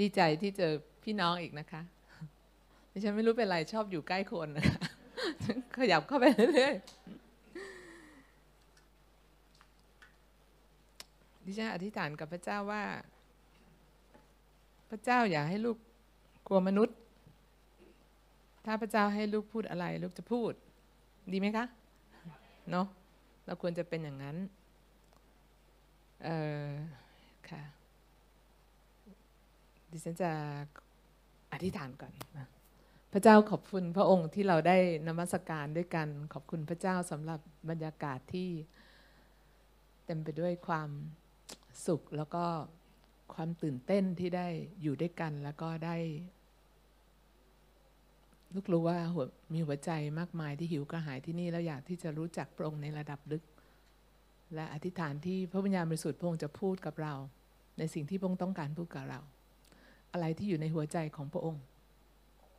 ดีใจที่เจอพี่น้องอีกนะคะดิฉันไม่รู้เป็นไรชอบอยู่ใกล้คนนะคะขยับเข้าไปเรื่อยๆดิฉันอธิษฐานกับพระเจ้าว่า พระเจ้าอย่าให้ลูกกลัวมนุษย์ ถ้าพระเจ้าให้ลูกพูดอะไร ลูกจะพูด ดีไหมคะเนาะเราควรจะเป็นอย่างนั้น เออค่ะ ดิฉันจะอธิษฐานก่อนนะพระเจ้าขอบคุณพระองค์ที่เราได้นมัสการด้วยกัน ขอบคุณพระเจ้าสำหรับบรรยากาศที่เต็มไปด้วยความสุขแล้วก็ความตื่นเต้นที่ได้อยู่ด้วยกันแล้วก็ได้ลูกรู้ว่าหัวมีหัวใจมากมายที่หิวกระหายที่นี่แล้วอยากที่จะรู้จักพระองค์ในระดับลึก และอธิษฐานที่พระวิญญาณบริสุทธิ์พระองค์จะพูดกับเรา ในสิ่งที่พระองค์ต้องการพูดกับเรา อะไรที่อยู่ในหัวใจของพระองค์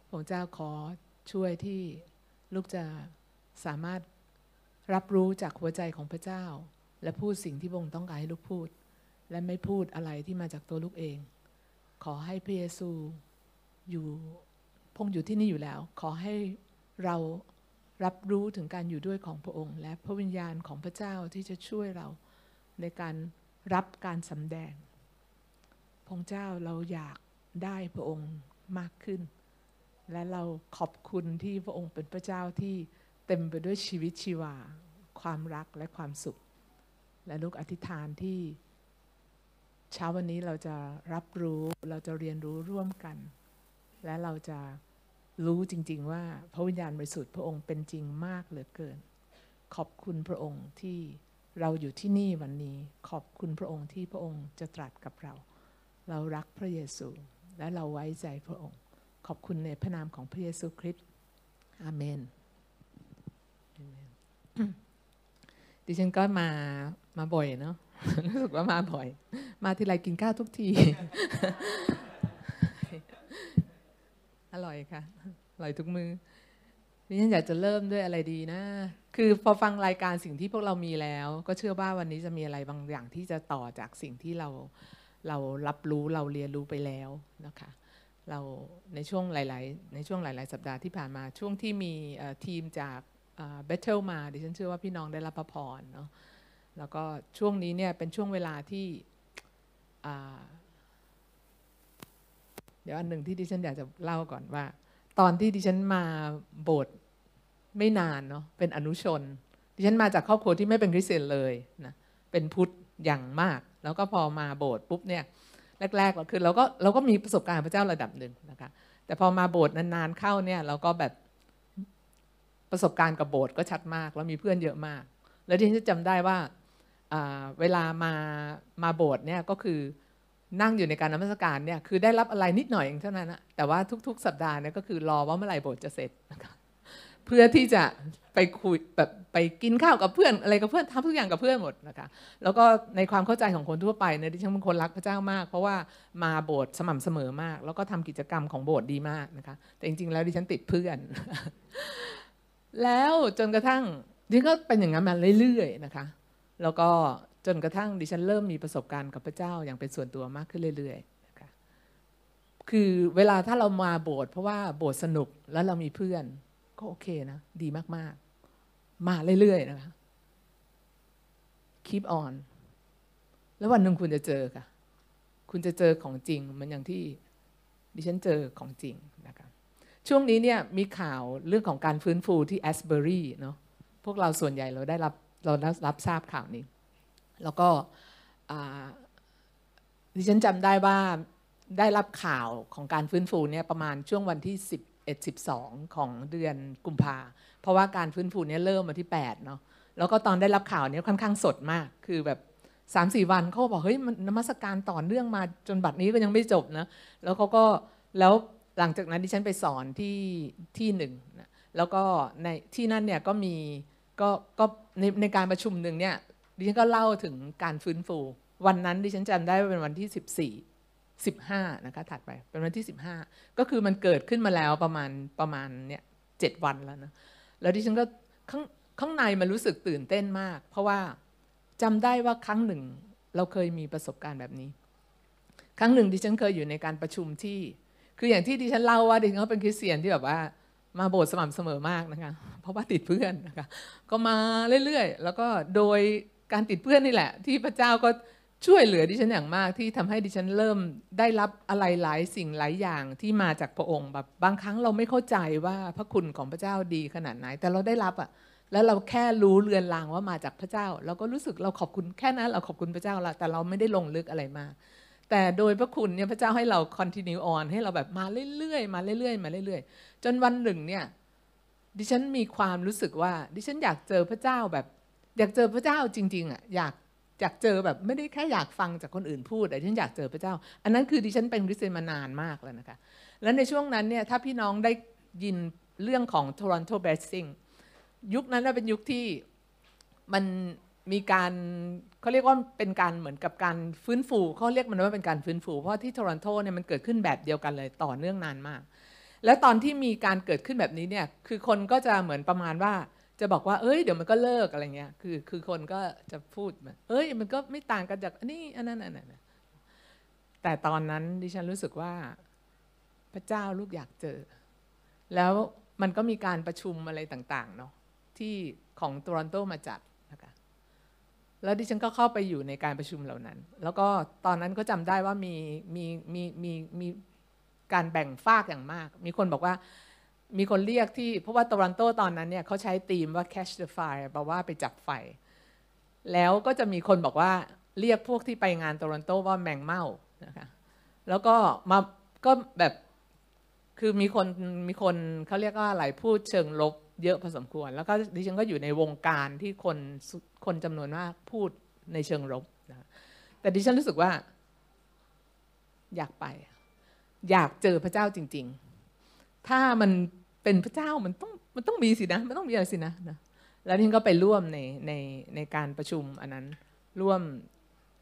พระเจ้าขอช่วยที่ลูกจะสามารถรับรู้จากหัวใจของพระเจ้า และพูดสิ่งที่พระองค์ต้องการให้ลูกพูด และไม่พูดอะไรที่มาจากตัวลูกเอง ขอให้พระเยซูอยู่พงอยู่ที่นี่อยู่แล้ว ขอให้เรารับรู้ถึงการอยู่ด้วยของพระองค์ และพระวิญญาณของพระเจ้าที่จะช่วยเราในการรับการสำแดงพงเจ้าเราอยาก ได้พระองค์มากขึ้น และเราขอบคุณที่พระองค์เป็นพระเจ้าที่เต็มไปด้วยชีวิตชีวา ความรักและความสุข และลูกอธิษฐานที่เช้าวันนี้เราจะรับรู้เราจะเรียนรู้ร่วมกัน และเราจะรู้จริง ๆ ว่าพระวิญญาณบริสุทธิ์พระองค์เป็นจริงมากเหลือเกิน ขอบคุณพระองค์ที่เราอยู่ที่นี่วันนี้ ขอบคุณพระองค์ที่พระองค์จะตรัสกับเรา เรารักพระเยซู และเราไว้ใจพระองค์ ขอบคุณในพระนามของพระเยซูคริสต์อาเมนดิฉันก็มามาบ่อยเนาะรู้สึกว่ามาบ่อย มาทีไรกินข้าวทุกที อร่อยค่ะ อร่อยทุกมือดิฉันอยากจะเริ่มด้วยอะไรดีนะ คือพอฟังรายการสิ่งที่พวกเรามีแล้ว ก็เชื่อว่าวันนี้จะมีอะไรบางอย่างที่จะต่อจากสิ่งที่เรา เรารับรู้เราเรียนรู้ไปแล้วนะคะเราในช่วงหลาย ๆ ในช่วงหลาย ๆ สัปดาห์ที่ผ่านมาช่วงที่มีทีมจากเบทเทิลมาดิฉันเชื่อว่าพี่น้องได้รับพระพรเนาะแล้วก็ช่วงนี้เนี่ยเป็นช่วงเวลาที่เดี๋ยวอันหนึ่งที่ดิฉันอยากจะเล่าก่อนว่า ตอนที่ดิฉันมาโบสถ์ไม่นานเนาะเป็นอนุชน ดิฉันมาจากครอบครัวที่ไม่เป็นคริสเตียนเลยนะเป็นพุทธ อย่างมาก แล้วก็พอมาโบสถ์ปุ๊บเนี่ยแรกๆเราคือเราก็เราก็มีประสบการณ์พระเจ้าระดับหนึ่งนะคะแต่พอมาโบสถ์นานๆเข้าเนี่ยเราก็แบบประสบการณ์กับโบสถ์ก็ชัดมากแล้วมีเพื่อนเยอะมาก แล้วดิฉันจำได้ว่าอ่าเวลามามาโบสถ์เนี่ยก็คือนั่งอยู่ในการนมัสการเนี่ยคือได้รับอะไรนิดหน่อยเองเท่านั้นนะแต่ว่าทุก ๆ สัปดาห์เนี่ยก็คือรอว่าเมื่อไหร่โบสถ์จะเสร็จนะคะ เพื่อที่จะไปคุยแบบไปกินข้าวกับเพื่อนอะไรกับเพื่อนทำทุกอย่างกับเพื่อนหมดนะคะแล้วก็ในความเข้าใจของคนทั่วไปเนี่ยดิฉันเป็นคนรักพระเจ้ามาก เพราะว่ามาโบสถ์สม่ำเสมอมาก แล้วก็ทำกิจกรรมของโบสถ์ดีมากนะคะแต่จริง ๆ แล้วดิฉันติดเพื่อน แล้วจนกระทั่งดิฉันก็เป็นอย่างนั้นมาเรื่อยๆนะคะ แล้วก็จนกระทั่งดิฉันเริ่มมีประสบการณ์กับพระเจ้าอย่างเป็นส่วนตัวมากขึ้นเรื่อยๆนะคะคือเวลาถ้าเรามาโบสถ์เพราะว่าโบสถ์สนุกแล้วเรามีเพื่อน ก็โอเคนะ ดีมากๆ มาเรื่อยๆ นะคะ keep on แล้ววันหนึ่งคุณจะเจอค่ะ คุณจะเจอของจริงเหมันอย่างที่ดิฉันเจอของจริงนะคะช่วงนี้เนี่ยมีข่าวเรื่องของการฟื้นฟูที่แอสเบอรีเนาะพวกเราส่วนใหญ่เราได้รับเราได้รับทราบข่าวนี้ แล้วก็ดิฉันจำได้ว่าได้รับข่าวของการฟื้นฟูเนี่ยประมาณช่วงวันที่11 12 ของเดือนกุมภาเพราะว่าการฟื้นฟูเนี่ยเริ่มมาที่8เนาะแล้วก็ตอนได้รับข่าวนี้ค่อนข้างสดมาก คือแบบสามสี่วันเขาบอกเฮ้ยมันนมัสการต่อเนื่องมาจนบัดนี้ก็ยังไม่จบนะแล้วเขาก็แล้วหลังจากนั้นดิฉันไปสอนที่ที่หนึ่งนะแล้วก็ในที่นั่นเนี่ยก็มีก็ก็ในในการประชุมหนึ่งเนี่ยดิฉันก็เล่าถึงการฟื้นฟู วันนั้นดิฉันจำได้ว่าเป็นวันที่14 15นะคะถัดไปเป็นวันที่ 15 ก็คือมันเกิดขึ้นมาแล้วประมาณประมาณเนี่ยเจ็ดวันแล้วนะแล้วดิฉันก็ข้างข้างในมันรู้สึกตื่นเต้นมาก เพราะว่าจำได้ว่าครั้งหนึ่งเราเคยมีประสบการณ์แบบนี้ ครั้งหนึ่งดิฉันเคยอยู่ในการประชุมที่ คืออย่างที่ดิฉันเล่าว่าดิฉันก็เป็นคริสเตียนที่แบบว่ามาโบสถ์สม่ำเสมอมากนะคะเพราะว่าติดเพื่อนนะคะก็มาเรื่อยๆ แล้วก็โดยการติดเพื่อนนี่แหละ ที่พระเจ้าก็ ช่วยเหลือดิฉันอย่างมากที่ทำให้ดิฉันเริ่มได้รับอะไรหลายสิ่งหลายอย่างที่มาจากพระองค์แบบบางครั้งเราไม่เข้าใจว่าพระคุณของพระเจ้าดีขนาดไหน แต่เราได้รับอะแล้วเราแค่รู้เรือนรางว่ามาจากพระเจ้า เราก็รู้สึกเราขอบคุณแค่นั้นเราขอบคุณพระเจ้าละแต่เราไม่ได้ลงลึกอะไรมากแต่โดยพระคุณเนี่ยพระเจ้าให้เรา continue on ให้เราแบบมาเรื่อยๆมาเรื่อยๆมาเรื่อยๆ จนวันหนึ่งเนี่ยดิฉันมีความรู้สึกว่า ดิฉันอยากเจอพระเจ้าแบบ อยากเจอพระเจ้าจริง ๆอะอยาก อยากเจอแบบไม่ได้แค่อยากฟังจากคนอื่นพูดแต่ฉันอยากเจอพระเจ้า อันนั้นคือดิฉันเป็นคริสเตียนมานานมากแล้วนะคะ แล้วในช่วงนั้นเนี่ยถ้าพี่น้องได้ยินเรื่องของ Toronto Blessing ยุคนั้นเป็นยุคที่มันมีการเขาเรียกว่าเป็นการเหมือนกับการฟื้นฟูเขาเรียกมันว่าเป็นการฟื้นฟู เพราะที่โทรอนโตเนี่ยมันเกิดขึ้นแบบเดียวกันเลยต่อเนื่องนานมาก แล้วตอนที่มีการเกิดขึ้นแบบนี้เนี่ยคือคนก็จะเหมือนประมาณว่า จะบอกว่า เอ้ย เดี๋ยวมันก็เลิกอะไรเงี้ย คือ คือคนก็จะพูดเอ้ย มันก็ไม่ต่างกันจากอันนี้อันนั้นอันนั้นแต่ตอนนั้นดิฉันรู้สึกว่า พระเจ้าลูกอยากเจอ แล้วมันก็มีการประชุมอะไรต่างๆเนาะที่ของโตรอนโตมาจัดนะคะแล้วดิฉันก็เข้าไปอยู่ในการประชุมเหล่านั้น แล้วก็ตอนนั้นก็จำได้ว่ามีมีมีมีมีการแบ่งฝากอย่างมาก มีคนบอกว่า มีคนเรียกที่เพราะว่าโตรอนโตตอนนั้นเนี่ยเขาใช้ธีมว่า catch the fire แปลว่าไปจับไฟ แล้วก็จะมีคนบอกว่าเรียกพวกที่ไปงานโตรอนโตว่าแมงเม่านะคะแล้วก็มาก็แบบคือมีคนมีคนเขาเรียกว่าอะไรพูดเชิงลบเยอะพอสมควร แล้วก็ดิฉันก็อยู่ในวงการที่คนคนจำนวนมากพูดในเชิงลบนะแต่ดิฉันรู้สึกว่า อยากไป อยากเจอพระเจ้าจริง ๆ ถ้ามันเป็นพระเจ้ามันต้องมันต้องมีสินะมันต้องมีอะไรสินะนะแล้วดิฉันก็ไปร่วมในในในการประชุมอันนั้นร่วม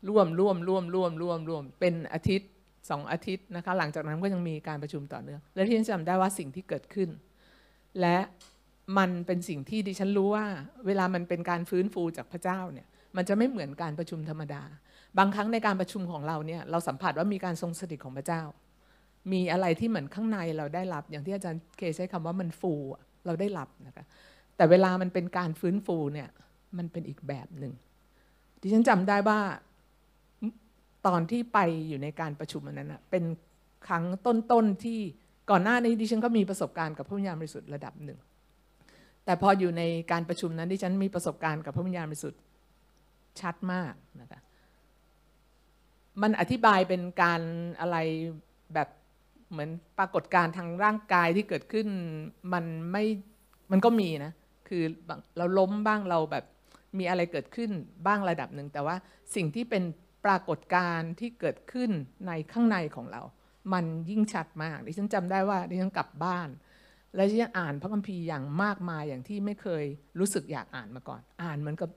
ร่วมร่วมร่วมร่วมร่วมร่วมเป็นอาทิตย์สองอาทิตย์นะคะหลังจากนั้นก็ยังมีการประชุมต่อเนื่องและที่ฉันจำได้ว่าสิ่งที่เกิดขึ้น และมันเป็นสิ่งที่ดิฉันรู้ว่า เวลามันเป็นการฟื้นฟูจากพระเจ้าเนี่ยมันจะไม่เหมือนการประชุมธรรมดา บางครั้งในการประชุมของเราเนี่ยเราสัมผัสว่ามีการทรงสถิตของพระเจ้า มีอะไรที่เหมือนข้างในเราได้รับ อย่างที่อาจารย์เคใช้คำว่ามันฟูเราได้รับนะคะแต่เวลามันเป็นการฟื้นฟูเนี่ยมันเป็นอีกแบบหนึ่งดิฉันจำได้ว่าตอนที่ไปอยู่ในการประชุมนั้นนะเป็นครั้งต้นๆที่ก่อนหน้านี้ดิฉันก็มีประสบการณ์กับพระวิญญาณบริสุทธิ์ระดับหนึ่ง แต่พออยู่ในการประชุมนั้นดิฉันมีประสบการณ์กับพระวิญญาณบริสุทธิ์ชัดมากนะคะมันอธิบายเป็นการอะไรแบบ เหมือนปรากฏการณ์ทางร่างกายที่เกิดขึ้นมันไม่มันก็มีนะ คือเราล้มบ้างเราแบบมีอะไรเกิดขึ้นบ้างระดับหนึ่ง แต่ว่าสิ่งที่เป็นปรากฏการณ์ที่เกิดขึ้นในข้างในของเรา มันยิ่งชัดมากดิฉันจำได้ว่าดิฉันกลับบ้าน และดิฉันอ่านพระคัมภีร์อย่างมากมายอย่างที่ไม่เคยรู้สึกอยากอ่านมาก่อน อ่านเหมือนกับ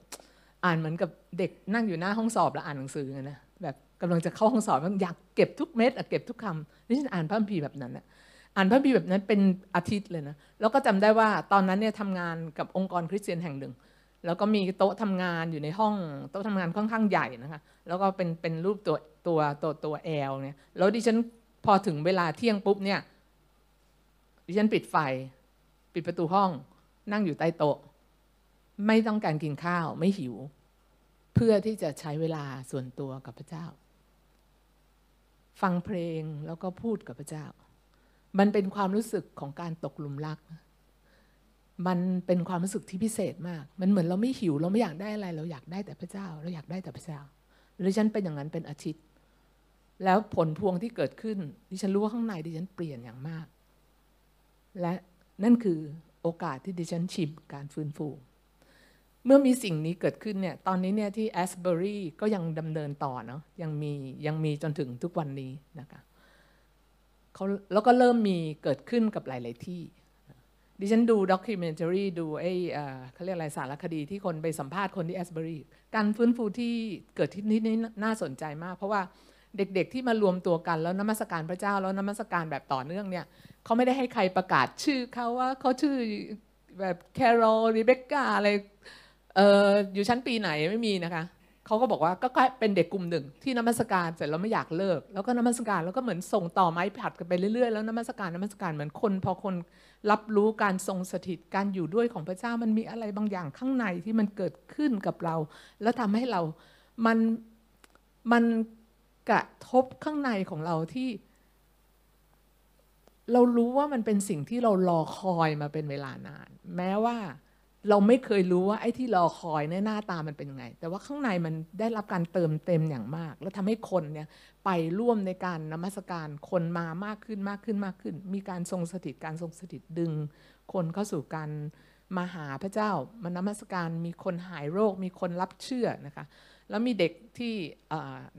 อ่านเหมือนกับเด็กนั่งอยู่หน้าห้องสอบแล้วอ่านหนังสือนะแบบ กำลังจะเข้าห้องสอบอยากเก็บทุกเม็ดเก็บทุกคำดิฉันอ่านพระคัมภีร์แบบนั้นนะอ่านพระคัมภีร์แบบนั้นเป็นอาทิตย์เลยนะแล้วก็จำได้ว่าตอนนั้นเนี่ยทำงานกับองค์กรคริสเตียนแห่งหนึ่ง แล้วก็มีโต๊ะทำงานอยู่ในห้องโต๊ะทำงานค่อนข้างใหญ่นะคะแล้วก็เป็นเป็นรูปตัวตัวตัวตัวแอลเนี่ยแล้วดิฉันพอถึงเวลาเที่ยงปุ๊บเนี่ยดิฉันปิดไฟ ปิดประตูห้อง นั่งอยู่ใต้โต๊ะ ไม่ต้องการกินข้าวไม่หิว เพื่อที่จะใช้เวลาส่วนตัวกับพระเจ้า ฟังเพลงแล้วก็พูดกับพระเจ้า มันเป็นความรู้สึกของการตกหลุมรัก มันเป็นความรู้สึกที่พิเศษมาก มันเหมือนเราไม่หิวเราไม่อยากได้อะไร เราอยากได้แต่พระเจ้า เราอยากได้แต่พระเจ้าดิฉันเป็นอย่างนั้นเป็นอาทิตย์ แล้วผลพวงที่เกิดขึ้นดิฉันรู้ว่าข้างในดิฉันเปลี่ยนอย่างมาก และนั่นคือโอกาสที่ดิฉันชิมการฟื้นฟู เมื่อมีสิ่งนี้เกิดขึ้นเนี่ยตอนนี้เนี่ยที่แอสเบอรี่ก็ยังดำเนินต่อเนาะยังมียังมีจนถึงทุกวันนี้นะคะเขาแล้วก็เริ่มมีเกิดขึ้นกับหลาย ๆ ที่ ดิฉันดูด็อกิเมนทารีดูไอ้เขาเรียกอะไรสารคดีที่คนไปสัมภาษณ์คนที่แอสเบอรี่การฟื้นฟูที่เกิดที่นี่นี่น่าสนใจมาก เพราะว่าเด็ก ๆ ที่มารวมตัวกันแล้วนมัสการพระเจ้าแล้วนมัสการแบบต่อเนื่องเนี่ยเขาไม่ได้ให้ใครประกาศชื่อเขาว่าเขาชื่อแบบแคโรลรีเบคก้าอะไร เอออยู่ชั้นปีไหนไม่มีนะคะเขาก็บอกว่าก็เป็นเด็กกลุ่มหนึ่งที่นมัสการเสร็จแล้วไม่อยากเลิก แล้วก็นมัสการแล้วก็เหมือนส่งต่อไม้ผัดกันไปเรื่อยๆแล้วนมัสการนมัสการเหมือนคน พอคนรับรู้การทรงสถิตการอยู่ด้วยของพระเจ้ามันมีอะไรบางอย่างข้างในที่มันเกิดขึ้นกับเรา แล้วทำให้เรามันมันกระทบข้างในของเราที่ เรารู้ว่ามันเป็นสิ่งที่เรารอคอยมาเป็นเวลานาน แม้ว่า เราไม่เคยรู้ว่าไอ้ที่รอคอยเนี่ยหน้าตามันเป็นยังไง แต่ว่าข้างในมันได้รับการเติมเต็มอย่างมาก แล้วทำให้คนเนี่ยไปร่วมในการนมัสการคนมามากขึ้นมากขึ้นมากขึ้น มีการทรงสถิตการทรงสถิตดึง คนเข้าสู่การมาหาพระเจ้ามานมัสการมีคนหายโรค มีคนรับเชื่อนะคะ แล้วมีเด็กที่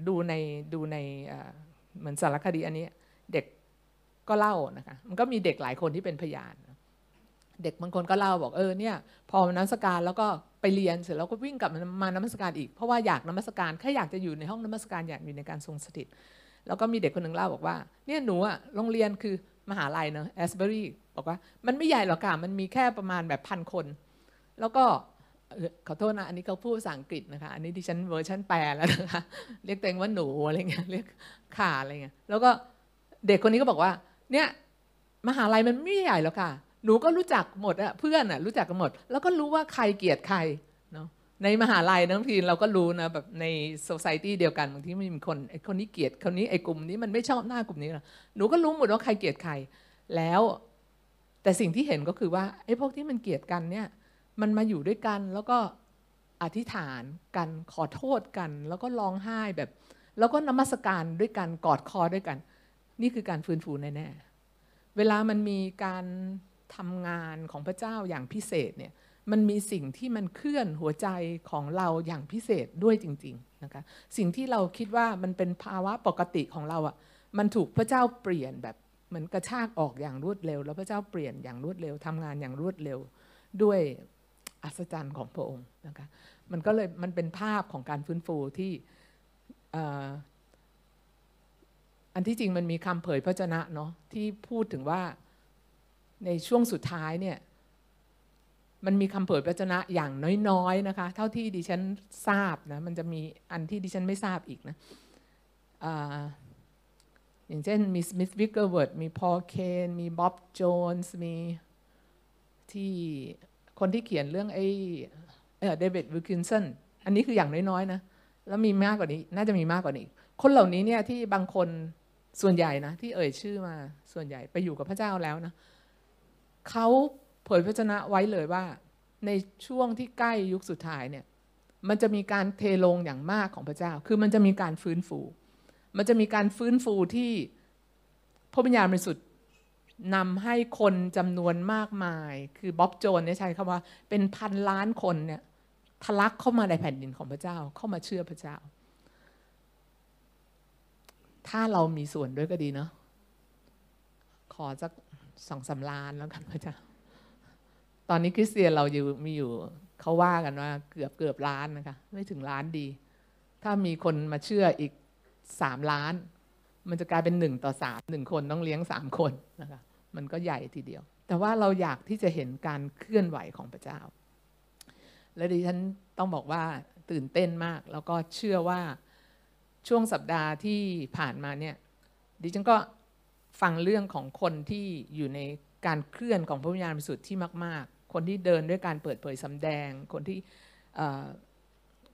ดูในดูในเหมือนสารคดีอันนี้เด็กก็เล่านะคะมันก็มีเด็กหลายคนที่เป็นพยาน เด็กบางคนก็เล่าบอกเออเนี่ยพอมนมัสการแล้วก็ไปเรียนเสร็จแล้วก็วิ่งกลับมานมัสการอีกเพราะว่าอยากนมัสการแค่อยากจะอยู่ในห้องนมัสการอยากอยู่ในการทรงสถิต แล้วก็มีเด็กคนหนึ่งเล่าบอกว่าเนี่ยหนูอะโรงเรียนคือมหาลัยเนอะแอสเบอรี่บอกว่ามันไม่ใหญ่หรอกค่ะมันมีแค่ประมาณแบบพันคน แล้วก็ขอโทษนะ อันนี้เขาพูดภาษาอังกฤษนะคะ อันนี้ดิฉันเวอร์ชันแปลแล้วนะคะ เรียกตัวเองว่าหนูอะไรเงี้ย เรียกขาอะไรเงี้ย แล้วก็เด็กคนนี้ก็บอกว่า เนี่ยมหาลัยมันไม่ใหญ่หรอกค่ะ หนูก็รู้จักหมดอะเพื่อนอะรู้จักกันหมด แล้วก็รู้ว่าใครเกลียดใครเนาะในมหาลัยบางทีเราก็รู้นะแบบใน society เดียวกันบางทีมีคนไอ้คนนี้เกลียดคนนี้ไอ้กลุ่มนี้มันไม่ชอบหน้ากลุ่มนี้นะหนูก็รู้หมดว่าใครเกลียดใคร แล้ว แต่สิ่งที่เห็นก็คือว่าไอ้พวกที่มันเกลียดกันเนี่ย มันมาอยู่ด้วยกันแล้วก็อธิษฐานกันขอโทษกัน แล้วก็ร้องไห้แบบ แล้วก็นมัสการด้วยกันกอดคอด้วยกัน นี่คือการฟื้นฟูแน่ๆเวลามันมีการ ทำงานของพระเจ้าอย่างพิเศษเนี่ยมันมีสิ่งที่มันเคลื่อนหัวใจของเราอย่างพิเศษด้วยจริงๆนะคะสิ่งที่เราคิดว่ามันเป็นภาวะปกติของเราอะ่ะมันถูกพระเจ้าเปลี่ยนแบบเหมือนกระชากออกอย่างรวดเร็ว แล้วพระเจ้าเปลี่ยนอย่างรวดเร็วทำงานอย่างรวดเร็วด้วยอัศจรรย์ของพระองค์นะคะมันก็เลยมันเป็นภาพของการฟื้นฟูที่อันที่จริงมันมีคำเผยพระชนะเนาะที่พูดถึงว่า ในช่วงสุดท้ายเนี่ยมันมีคำเผยพระชนะอย่างน้อยๆนะคะ เท่าที่ดิฉันทราบนะมันจะมีอันที่ดิฉันไม่ทราบอีกนะออย่างเช่นมีสมิธวิกเกิลส์เวิร์ธมีพอลเคนมีบ๊อบโจนส์มีที่คนที่เขียนเรื่องไอ้เดวิดวิลเคอร์สันอันนี้คืออย่างน้อยๆนะแล้วมีมากกว่านี้น่าจะมีมากกว่านี้ คนเหล่านี้เนี่ยที่บางคนส่วนใหญ่นะที่เอ่ยชื่อมาส่วนใหญ่ไปอยู่กับพระเจ้าแล้วนะ เขาเผยพระวจนะไว้เลยว่า ในช่วงที่ใกล้ยุคสุดท้ายเนี่ยมันจะมีการเทลงอย่างมากของพระเจ้า คือมันจะมีการฟื้นฟู มันจะมีการฟื้นฟูที่พระวิญญาณบริสุทธิ์นำให้คนจำนวนมากมาย คือบ๊อบโจนเนี่ยใช้คำว่าเป็นพันล้านคนเนี่ยทะลักเข้ามาในแผ่นดินของพระเจ้า เข้ามาเชื่อพระเจ้า ถ้าเรามีส่วนด้วยก็ดีเนาะ ขอสัก สองสาล้านแล้วกันพระเจ้า ตอนนี้คริสเตียนเราอยู่มีอยู่เขาว่ากันว่าเกือบเกือบล้านนะคะ ไม่ถึงล้านดี ถ้ามีคนมาเชื่ออีกสามล้าน มันจะกลายเป็นหนึ่งต่อสามหนึ่งคนต้องเลี้ยงสามคนนะคะ มันก็ใหญ่ทีเดียว แต่ว่าเราอยากที่จะเห็นการเคลื่อนไหวของพระเจ้า และดิฉันต้องบอกว่าตื่นเต้นมาก แล้วก็เชื่อว่าช่วงสัปดาห์ที่ผ่านมาเนี่ยดิฉันก็ ฟังเรื่องของคนที่อยู่ในการเคลื่อนของพระวิญญาณบริสุทธิ์ที่มาก ๆ คนที่เดินด้วยการเปิดเผยสำแดง คนที่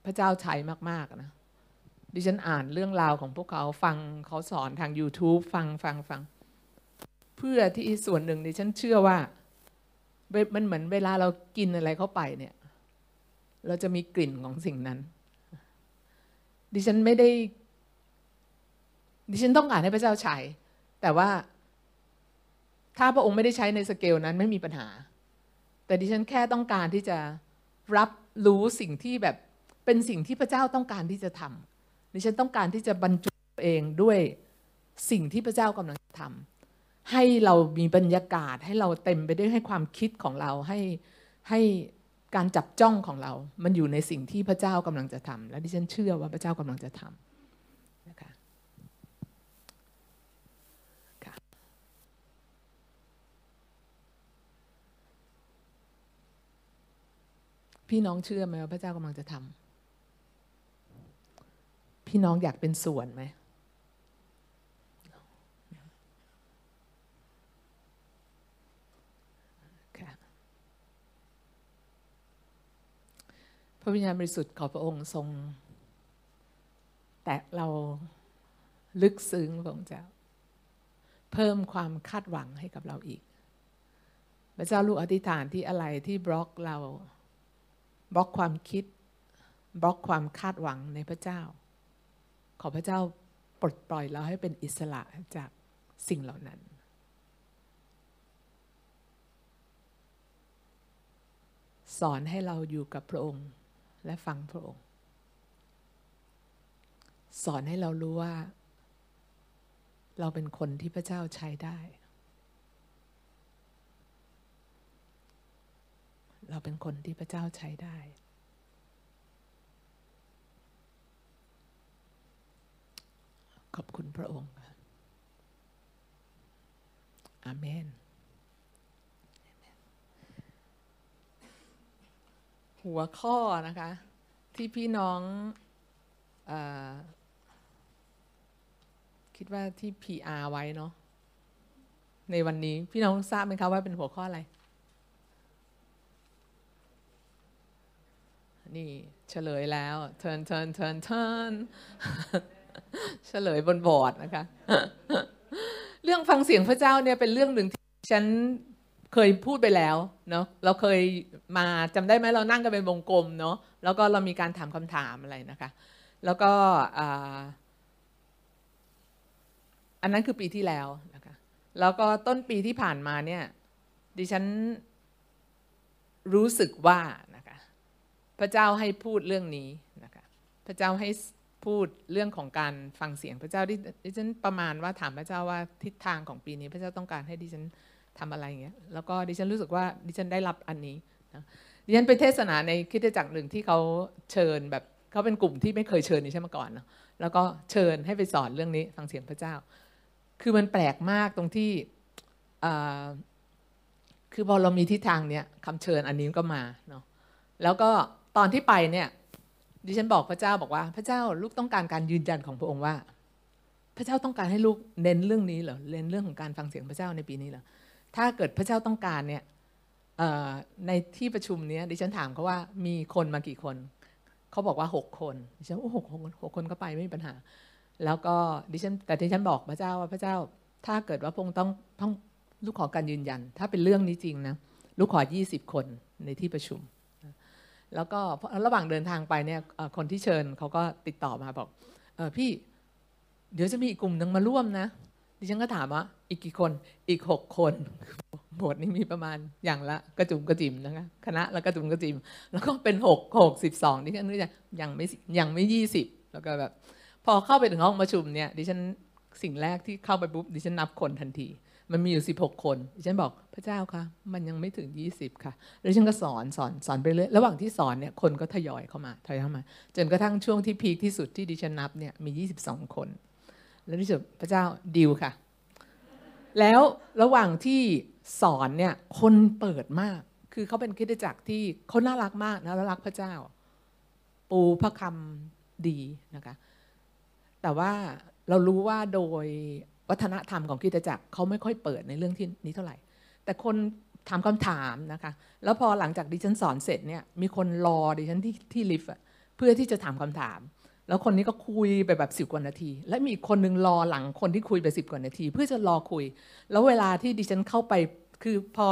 พระเจ้าใช้มาก ๆ นะ ดิฉันอ่านเรื่องราวของพวกเขาฟังเขาสอนทาง YouTube ฟังฟังฟัง เพื่อที่ส่วนหนึ่งดิฉันเชื่อว่า มันเหมือนเวลาเรากินอะไรเข้าไปเนี่ย เราจะมีกลิ่นของสิ่งนั้น ดิฉันไม่ได้ ดิฉันต้องการให้พระเจ้าใช้ แต่ว่า ถ้าพระองค์ไม่ได้ใช้ในสเกลนั้นไม่มีปัญหา แต่ดิฉันแค่ต้องการที่จะรับรู้สิ่งที่แบบเป็นสิ่งที่พระเจ้าต้องการที่จะทำดิฉันต้องการที่จะบรรจุตัวเองด้วยสิ่งที่พระเจ้ากำลังทำให้เรามีบรรยากาศ ให้เราเต็มไปด้วยให้ความคิดของเราให้ให้การจับจ้องของเรา มันอยู่ในสิ่งที่พระเจ้ากำลังจะทำและดิฉันเชื่อว่าพระเจ้ากำลังจะทำ พี่น้องเชื่อไหมว่าพระเจ้ากำลังจะทำพี่น้องอยากเป็นส่วนไหมพระวิญญาณบริสุทธิ์ขอพระองค์ทรง แตะเราลึกซึ้งพระองค์เจ้า เพิ่มความคาดหวังให้กับเราอีก พระเจ้าลูกอธิษฐานที่อะไรที่บล็อกเรา บล็อกความคิด บล็อกความคาดหวังในพระเจ้า ขอพระเจ้าปลดปล่อยเราให้เป็นอิสระจากสิ่งเหล่านั้น สอนให้เราอยู่กับพระองค์และฟังพระองค์ สอนให้เรารู้ว่า เราเป็นคนที่พระเจ้าใช้ได้ เราเป็นคนที่พระเจ้าใช้ได้ ขอบคุณพระองค์ค่ะอาเมน หัวข้อนะคะ ที่พี่น้องอคิดว่าที่ PR ไว้เนาะในวันนี้พี่น้องทราบไหมคะว่าเป็นหัวข้ออะไร นี่เฉลยแล้วเทินเทินเทินเทินเฉลยบนบอร์ดนะคะ เรื่องฟังเสียงพระเจ้าเนี่ยเป็นเรื่องหนึ่งที่ฉันเคยพูดไปแล้วเนาะเราเคยมาจำได้ไหมเรานั่งกันเป็นวงกลมเนาะแล้วก็เรามีการถามคำถามอะไรนะคะ แล้วก็อันนั้นคือปีที่แล้วนะคะแล้วก็ต้นปีที่ผ่านมาเนี่ยดิฉันรู้สึกว่า พระเจ้าให้พูดเรื่องนี้นะคะพระเจ้าให้พูดเรื่องของการฟังเสียงพระเจ้าดิฉันประมาณว่าถามพระเจ้าว่าทิศทางของปีนี้ พระเจ้าต้องการให้ดิฉันทำอะไรอย่างเงี้ยแล้วก็ดิฉันรู้สึกว่าดิฉันได้รับอันนี้นะดิฉันไปเทศนาในคิดจักรหนึ่งที่เขาเชิญแบบเขาเป็นกลุ่มที่ไม่เคยเชิญดิฉันมาก่อนเนาะแล้วก็เชิญให้ไปสอนเรื่องนี้ฟังเสียงพระเจ้า คือมันแปลกมากตรงที่คือพอเรามีทิศทางเนี้ยคำเชิญอันนี้ก็มาเนาะแล้วก็ ตอนที่ไปเนี่ยดิฉันบอกพระเจ้าบอกว่า พระเจ้าลูกต้องการการยืนยันของพระองค์ว่า พระเจ้าต้องการให้ลูกเน้นเรื่องนี้เหรอเน้นเรื่องของการฟังเสียงพระเจ้าในปีนี้เหรอถ้าเกิดพระเจ้าต้องการเนี่ยในที่ประชุมนี้ดิฉันถามเขาว่ามีคนมากี่คนเขาบอกว่าหกคนดิฉันโอ้หกคนหกคนก็ไปไม่มีปัญหา แล้วก็ดิฉันแต่ดิฉันบอกพระเจ้าว่าพระเจ้าถ้าเกิดว่าพงต้องต้องลูกขอการยืนยัน ถ้าเป็นเรื่องนี้จริงนะลูกขอยี่สิบคนในที่ประชุม แล้วก็ระหว่างเดินทางไปเนี่ยคนที่เชิญเขาก็ติดต่อมาบอกออพี่เดี๋ยวจะมีอีกกลุ่มหนึ่งมาร่วมนะ ดิฉันก็ถามว่าอีกกี่คนอีกหกคนโบสถ์นี้มีประมาณอย่างละกระจุมกระจิมนะคะคณะแล้วกระจุมกระจิม แล้วก็เป็นหกหกสิบสองดิฉันนึกจะยังไม่ยังไม่ยี่สิบแล้วก็แบบพอเข้าไปถึงห้องประชุมเนี่ยดิฉันสิ่งแรกที่เข้าไปปุ๊บดิฉันนับคนทันที มันมีอยู่ 16 คนฉันบอกพระเจ้าคะมันยังไม่ถึง 20 ค่ะ แล้วฉันก็สอนสอนสอนไปเรื่อยระหว่างที่สอนเนี่ยคนก็ทยอยเข้ามาทยอยเข้ามา จนกระทั่งช่วงที่พีคที่สุดที่ดิฉันนับเนี่ยมี 22 คน แล้วที่สุดพระเจ้าดิวค่ะ แล้วระหว่างที่สอนเนี่ยคนเปิดมาก คือเขาเป็นคิดจักรที่เขาน่ารักมากนะรักพระเจ้า ปูพระคำดีนะคะแต่ว่าเรารู้ว่าโดย วัฒนธรรมของคิดจักรเขาไม่ค่อยเปิดในเรื่องที่นี้เท่าไหร่ แต่คนถามคำถามนะคะ แล้วพอหลังจากดิฉันสอนเสร็จเนี่ย มีคนรอดิฉันที่ที่ลิฟต์เพื่อที่จะถามคำถาม แล้วคนนี้ก็คุยไปแบบสิบกว่านาที และมีคนนึงรอหลังคนที่คุยไปสิบกว่านาที เพื่อจะรอคุย แล้วเวลาที่ดิฉันเข้าไปคือพอ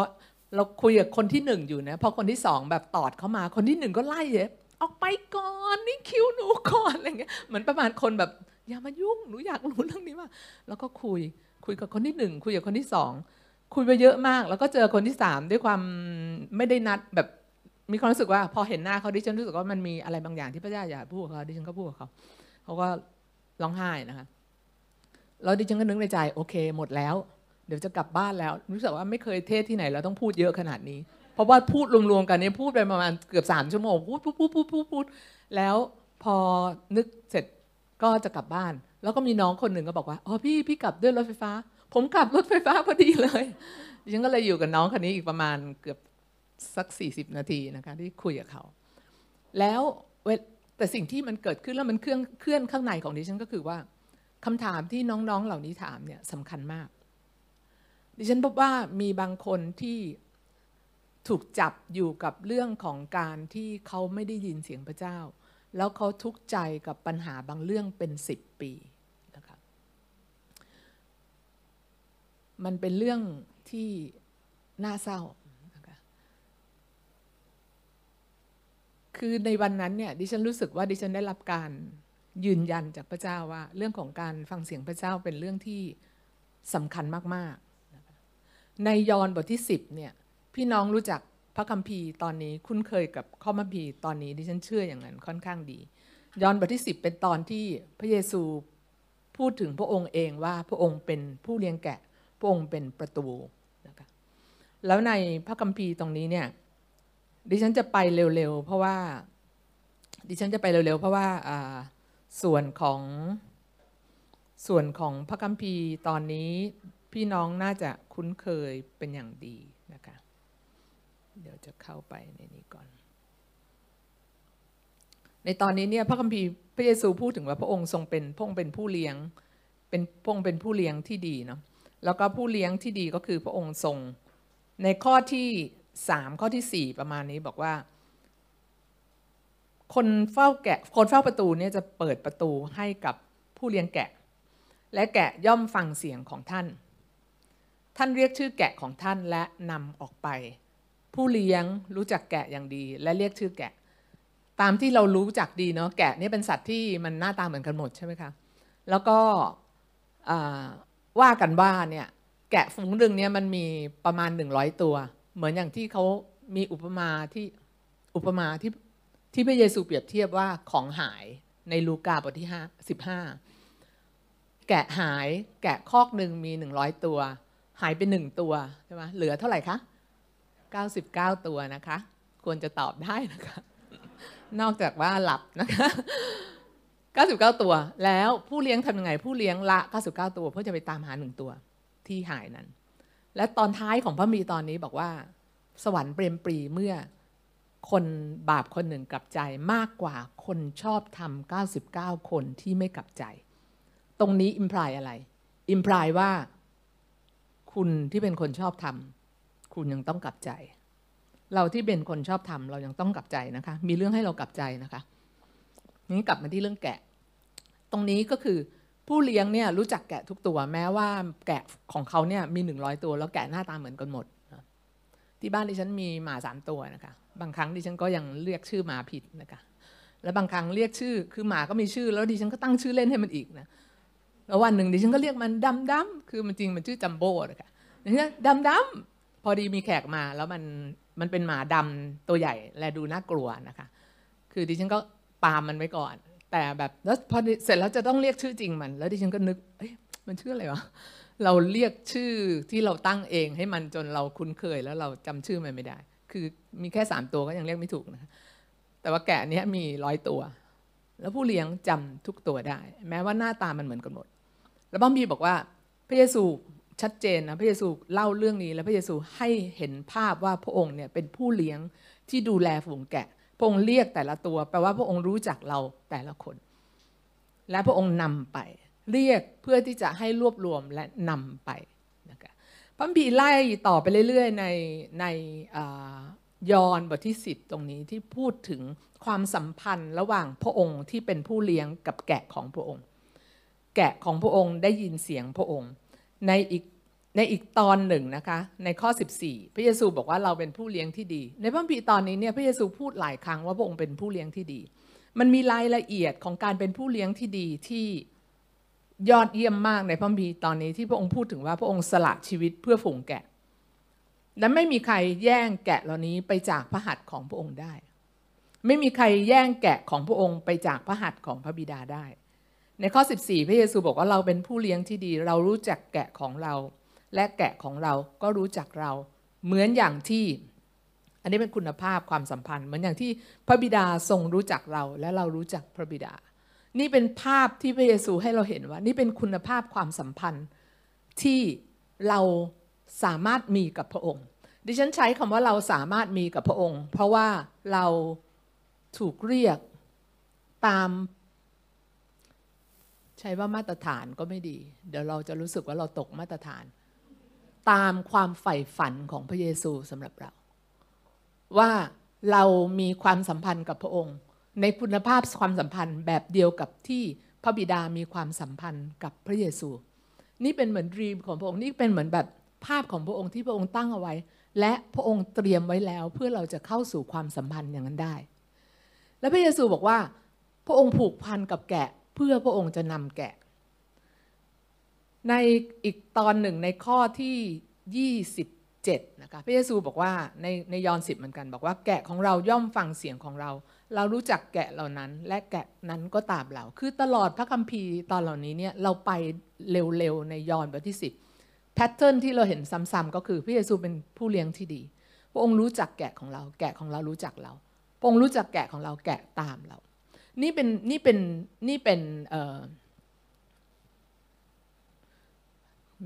เราคุยกับคนที่หนึ่งอยู่นะพอคนที่สองแบบตอดเข้ามา คนที่หนึ่งก็ไล่เยออกไปก่อนนี่คิวหนูก่อนอะไรเงี้ยเหมือนประมาณคนแบบ อย่ามายุ่งหนูอยากรู้เรื่องนี้ว่าแล้วก็คุยคุยกับคนที่หนึ่งคุยกับคนที่สองคุยไปเยอะมาก แล้วก็เจอคนที่สามด้วยความไม่ได้นัดแบบมีความรู้สึกว่า พอเห็นหน้าเขาดิฉันรู้สึกว่ามันมีอะไรบางอย่างที่พระเจ้าอยากพูดกับเขาดิฉันก็พูดกับเขาเขาก็ร้องไห้นะคะแล้วดิฉันก็นึกในใจโอเค หมดแล้ว เดี๋ยวจะกลับบ้านแล้ว รู้สึกว่าไม่เคยเทศที่ไหนแล้วต้องพูดเยอะขนาดนี้ เพราะว่าพูดรวมๆกันนี้พูดไปประมาณเกือบสามชั่วโมงพูดพูดพูดพูดพูดพูดแล้วพอนึกเสร็จ ก็จะกลับบ้าน แล้วก็มีน้องคนหนึ่งก็บอกว่าอ๋อพี่พี่กลับด้วยรถไฟฟ้า ผมกลับรถไฟฟ้าพอดีเลยฉันก็เลยอยู่กับน้องคนนี้อีกประมาณเกือบสัก 40 นาทีนะคะที่คุยกับเขา แล้วแต่สิ่งที่มันเกิดขึ้นแล้วมันเคลื่อนเคลื่อนข้างในของดิฉันก็คือว่าคำถามที่น้องๆเหล่านี้ถามเนี่ยสำคัญมาก ดิฉันพบว่ามีบางคนที่ถูกจับอยู่กับเรื่องของการที่เขาไม่ได้ยินเสียงพระเจ้า แล้วเขาทุกข์ใจกับปัญหาบางเรื่องเป็นสิบปีนะคะมันเป็นเรื่องที่น่าเศร้านะคะคือในวันนั้นเนี่ยดิฉันรู้สึกว่าดิฉันได้รับการยืนยันจากพระเจ้าว่า เรื่องของการฟังเสียงพระเจ้าเป็นเรื่องที่สำคัญมากๆ ในยอห์นบทที่ 10เนี่ยพี่น้องรู้จัก พระคัมภีร์ตอนนี้คุ้นเคยกับข้อมัมภีร์ตอนนี้ดิฉันเชื่ออย่างนั้นค่อนข้างดียอห์นบทที่ 10 เป็นตอนที่พระเยซูพูดถึงพระองค์เองว่าพระองค์เป็นผู้เลี้ยงแกะ พระองค์เป็นประตูนะคะแล้วในพระคัมภีร์ตรงนี้เนี่ยดิฉันจะไปเร็วๆเพราะว่าดิฉันจะไปเร็วๆเพราะว่าส่วนของส่วนของพระคัมภีร์ตอนนี้พี่น้องน่าจะคุ้นเคยเป็นอย่างดีนะคะ เดี๋ยวจะเข้าไปในนี้ก่อน ในตอนนี้เนี่ยพระคัมภีร์พระเยซูพูดถึงว่าพระองค์ทรงเป็นพระองค์เป็นผู้เลี้ยง เป็นพระองค์เป็นผู้เลี้ยงที่ดีเนาะแล้วก็ผู้เลี้ยงที่ดีก็คือพระองค์ทรง ในข้อที่สามข้อที่สี่ประมาณนี้บอกว่า คนเฝ้าแกะคนเฝ้าประตูเนี่ยจะเปิดประตูให้กับผู้เลี้ยงแกะ และแกะย่อมฟังเสียงของท่าน ท่านเรียกชื่อแกะของท่านและนำออกไป ผู้เลี้ยงรู้จักแกะอย่างดี และเรียกชื่อแกะ ตามที่เรารู้จักดีเนาะแกะนี่เป็นสัตว์ที่มันหน้าตาเหมือนกันหมดใช่ไหมคะแล้วก็ว่ากันว่าเนี่ยแกะฝูงหนึ่งเนี่ยมันมีประมาณหนึ่งร้อยตัว เหมือนอย่างที่เขามีอุปมาที่อุปมาที่ที่พระเยซูเปรียบเทียบว่าของหายในลูกาบทที่ห้าสิบห้าแกะหายแกะคอกหนึ่งมีหนึ่งร้อยตัว หายไปหนึ่งตัวใช่ไหมเหลือเท่าไหร่คะ 99 ตัวนะคะ ควรจะตอบได้นะคะ นอกจากว่าหลับนะคะ 99 ตัว แล้วผู้เลี้ยงทำยังไง ผู้เลี้ยงละ 99 ตัวเพื่อจะไปตามหาหนึ่งตัวที่หายนั้น และตอนท้ายของพระมีตอนนี้บอกว่า สวรรค์เปรมปรีเมื่อคนบาปคนหนึ่งกลับใจมากกว่าคนชอบทำ99 คนที่ไม่กลับใจ ตรงนี้อิมพลายอะไร อิมพลายว่า คุณที่เป็นคนชอบทำ คุณยังต้องกลับใจ เราที่เป็นคนชอบทำเรายังต้องกลับใจนะคะ มีเรื่องให้เรากลับใจนะคะ นี้กลับมาที่เรื่องแกะ ตรงนี้ก็คือผู้เลี้ยงเนี่ยรู้จักแกะทุกตัว แม้ว่าแกะของเขาเนี่ยมีหนึ่งร้อยตัว แล้วแกะหน้าตาเหมือนกันหมดที่บ้านดิฉันมีหมาสามตัวนะคะ บางครั้งดิฉันก็ยังเรียกชื่อหมาผิดนะคะ แล้วบางครั้งเรียกชื่อ คือหมาก็มีชื่อ แล้วดิฉันก็ตั้งชื่อเล่นให้มันอีกนะ แล้ววันหนึ่งดิฉันก็เรียกมันดำดำคือมันจริงมันชื่อจัมโบ้นะคะดิฉันดำดำ พอดีมีแขกมาแล้วมันมันเป็นหมาดำตัวใหญ่และดูน่ากลัวนะคะ คือดิฉันก็ปามมันไว้ก่อน แต่แบบแล้วพอเสร็จแล้วจะต้องเรียกชื่อจริงมัน แล้วดิฉันก็นึกเอ้ยมันชื่ออะไรวะเราเรียกชื่อที่เราตั้งเองให้มันจนเราคุ้นเคยแล้วเราจำชื่อมันไม่ได้ คือมีแค่สามตัวก็ยังเรียกไม่ถูกนะคะแต่ว่าแกะนี้มีร้อยตัว แล้วผู้เลี้ยงจำทุกตัวได้ แม้ว่าหน้าตามันเหมือนกันหมด แล้วบ้อมบีบอกว่าพระเยซู ชัดเจนนะพระเยซูเล่าเรื่องนี้ แล้วพระเยซูให้เห็นภาพว่าพระองค์เนี่ยเป็นผู้เลี้ยงที่ดูแลฝูงแกะ พระองค์เรียกแต่ละตัว แปลว่าพระองค์รู้จักเราแต่ละคน และพระองค์นำไป เรียกเพื่อที่จะให้รวบรวมและนำไปนะคะพระบีไล่ต่อไปเรื่อยๆ ในในยอห์นบทที่สิบตรงนี้ที่พูดถึงความสัมพันธ์ระหว่างพระองค์ที่เป็นผู้เลี้ยงกับแกะของพระองค์ แกะของพระองค์ได้ยินเสียงพระองค์ ในอีกในอีกตอนหนึ่งนะคะในข้อ 14 พระเยซูบอกว่าเราเป็นผู้เลี้ยงที่ดี ในพระคัมภีร์ตอนนี้เนี่ยพระเยซูพูดหลายครั้งว่าพระองค์เป็นผู้เลี้ยงที่ดี มันมีรายละเอียดของการเป็นผู้เลี้ยงที่ดีที่ยอดเยี่ยมมากในพระคัมภีร์ตอนนี้ที่พระองค์พูดถึงว่าพระองค์สละชีวิตเพื่อฝูงแกะ และไม่มีใครแย่งแกะเหล่านี้ไปจากพระหัตถ์ของพระองค์ได้ ไม่มีใครแย่งแกะของพระองค์ไปจากพระหัตถ์ของพระบิดาได้ ในข้อ 14 พระเยซูบอกว่าเราเป็นผู้เลี้ยงที่ดี เรารู้จักแกะของเรา และแกะของเราก็รู้จักเรา เหมือนอย่างที่ อันนี้เป็นคุณภาพความสัมพันธ์ เหมือนอย่างที่พระบิดาทรงรู้จักเรา และเรารู้จักพระบิดา นี่เป็นภาพที่พระเยซูให้เราเห็นว่า นี่เป็นคุณภาพความสัมพันธ์ที่เราสามารถมีกับพระองค์ ดิฉันใช้คำว่าเราสามารถมีกับพระองค์ เพราะว่าเราถูกเรียกตาม ช้ว่ามาตรฐานก็ไม่ดี เดี๋ยวเราจะรู้สึกว่าเราตกมาตรฐาน ตามความใฝ่ฝันของพระเยซูสำหรับเรา ว่าเรามีความสัมพันธ์กับพระองค์ ในคุณภาพความสัมพันธ์แบบเดียวกับที่พระบิดามีความสัมพันธ์กับพระเยซู นี่เป็นเหมือนดีมของพระองค์นี่เป็นเหมือนแบบภาพของพระองค์ที่พระองค์ตั้งเอาไว้ และพระองค์เตรียมไว้แล้วเพื่อเราจะเข้าสู่ความสัมพันธ์อย่างนั้นได้ และพระเยซูบอกว่า พระองค์ผูกพันกับแกะ เพื่อพระองค์จะนำแกะ ในอีกตอนหนึ่งในข้อที่ 27นะคะพระเยซูบอกว่าในในยอห์นสิบเหมือนกันบอกว่าแกะของเราย่อมฟังเสียงของเรา เรารู้จักแกะเหล่านั้น และแกะนั้นก็ตามเรา คือตลอดพระคัมภีร์ตอนเหล่านี้เนี่ยเราไปเร็วๆในยอห์นบทที่ 10แพทเทิร์นที่เราเห็นซ้ำๆก็คือพระเยซูเป็นผู้เลี้ยงที่ดี พระองค์รู้จักแกะของเรา แกะของเรารู้จักเราพระองค์รู้จักแกะของเราแกะตามเรา นี่เป็นนี่เป็นนี่เป็นเออ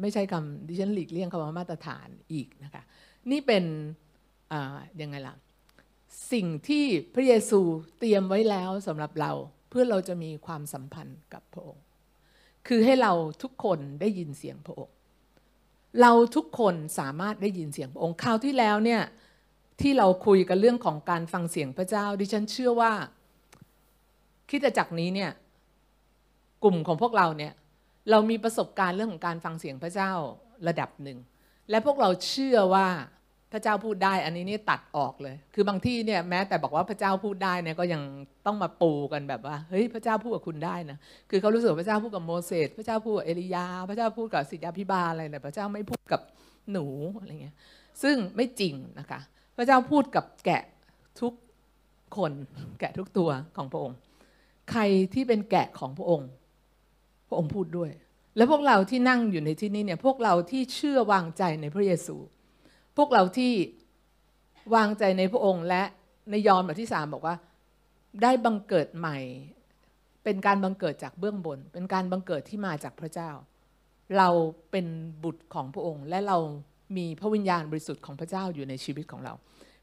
ไม่ใช่คำดิฉันหลีกเลี่ยงคำว่ามาตรฐานอีกนะคะ นี่เป็นยังไงล่ะ สิ่งที่พระเยซูเตรียมไว้แล้วสำหรับเราเพื่อเราจะมีความสัมพันธ์กับพระองค์ คือให้เราทุกคนได้ยินเสียงพระองค์ เราทุกคนสามารถได้ยินเสียงพระองค์คราวที่แล้วเนี่ยที่เราคุยกันเรื่องของการฟังเสียงพระเจ้า ดิฉันเชื่อว่า คิดจากนี้เนี่ยกลุ่มของพวกเราเนี่ยเรามีประสบการณ์เรื่องของการฟังเสียงพระเจ้าระดับหนึ่ง และพวกเราเชื่อว่าพระเจ้าพูดได้ อันนี้นี่ตัดออกเลย คือบางที่เนี่ยแม้แต่บอกว่าพระเจ้าพูดได้เนี่ยก็ยังต้องมาปูกันแบบว่าเฮ้ยพระเจ้าพูดกับคุณได้นะคือเขารู้สึกพระเจ้าพูดกับโมเสสพระเจ้าพูดกับเอลียา พระเจ้าพูดกับสิทธาพิบาลอะไรแต่พระเจ้าไม่พูดกับหนูอะไรเงี้ยซึ่งไม่จริงนะคะ พระเจ้าพูดกับแกะทุกคนแกะทุกตัวของพระองค์ ใครที่เป็นแกะของพระองค์ พระองค์พูดด้วย และพวกเราที่นั่งอยู่ในที่นี้เนี่ยพวกเราที่เชื่อวางใจในพระเยซู พวกเราที่วางใจในพระองค์ และในยอห์นบทที่สามบอกว่า ได้บังเกิดใหม่ เป็นการบังเกิดจากเบื้องบน เป็นการบังเกิดที่มาจากพระเจ้า เราเป็นบุตรของพระองค์ และเรามีพระวิญญาณบริสุทธิ์ของพระเจ้าอยู่ในชีวิตของเรา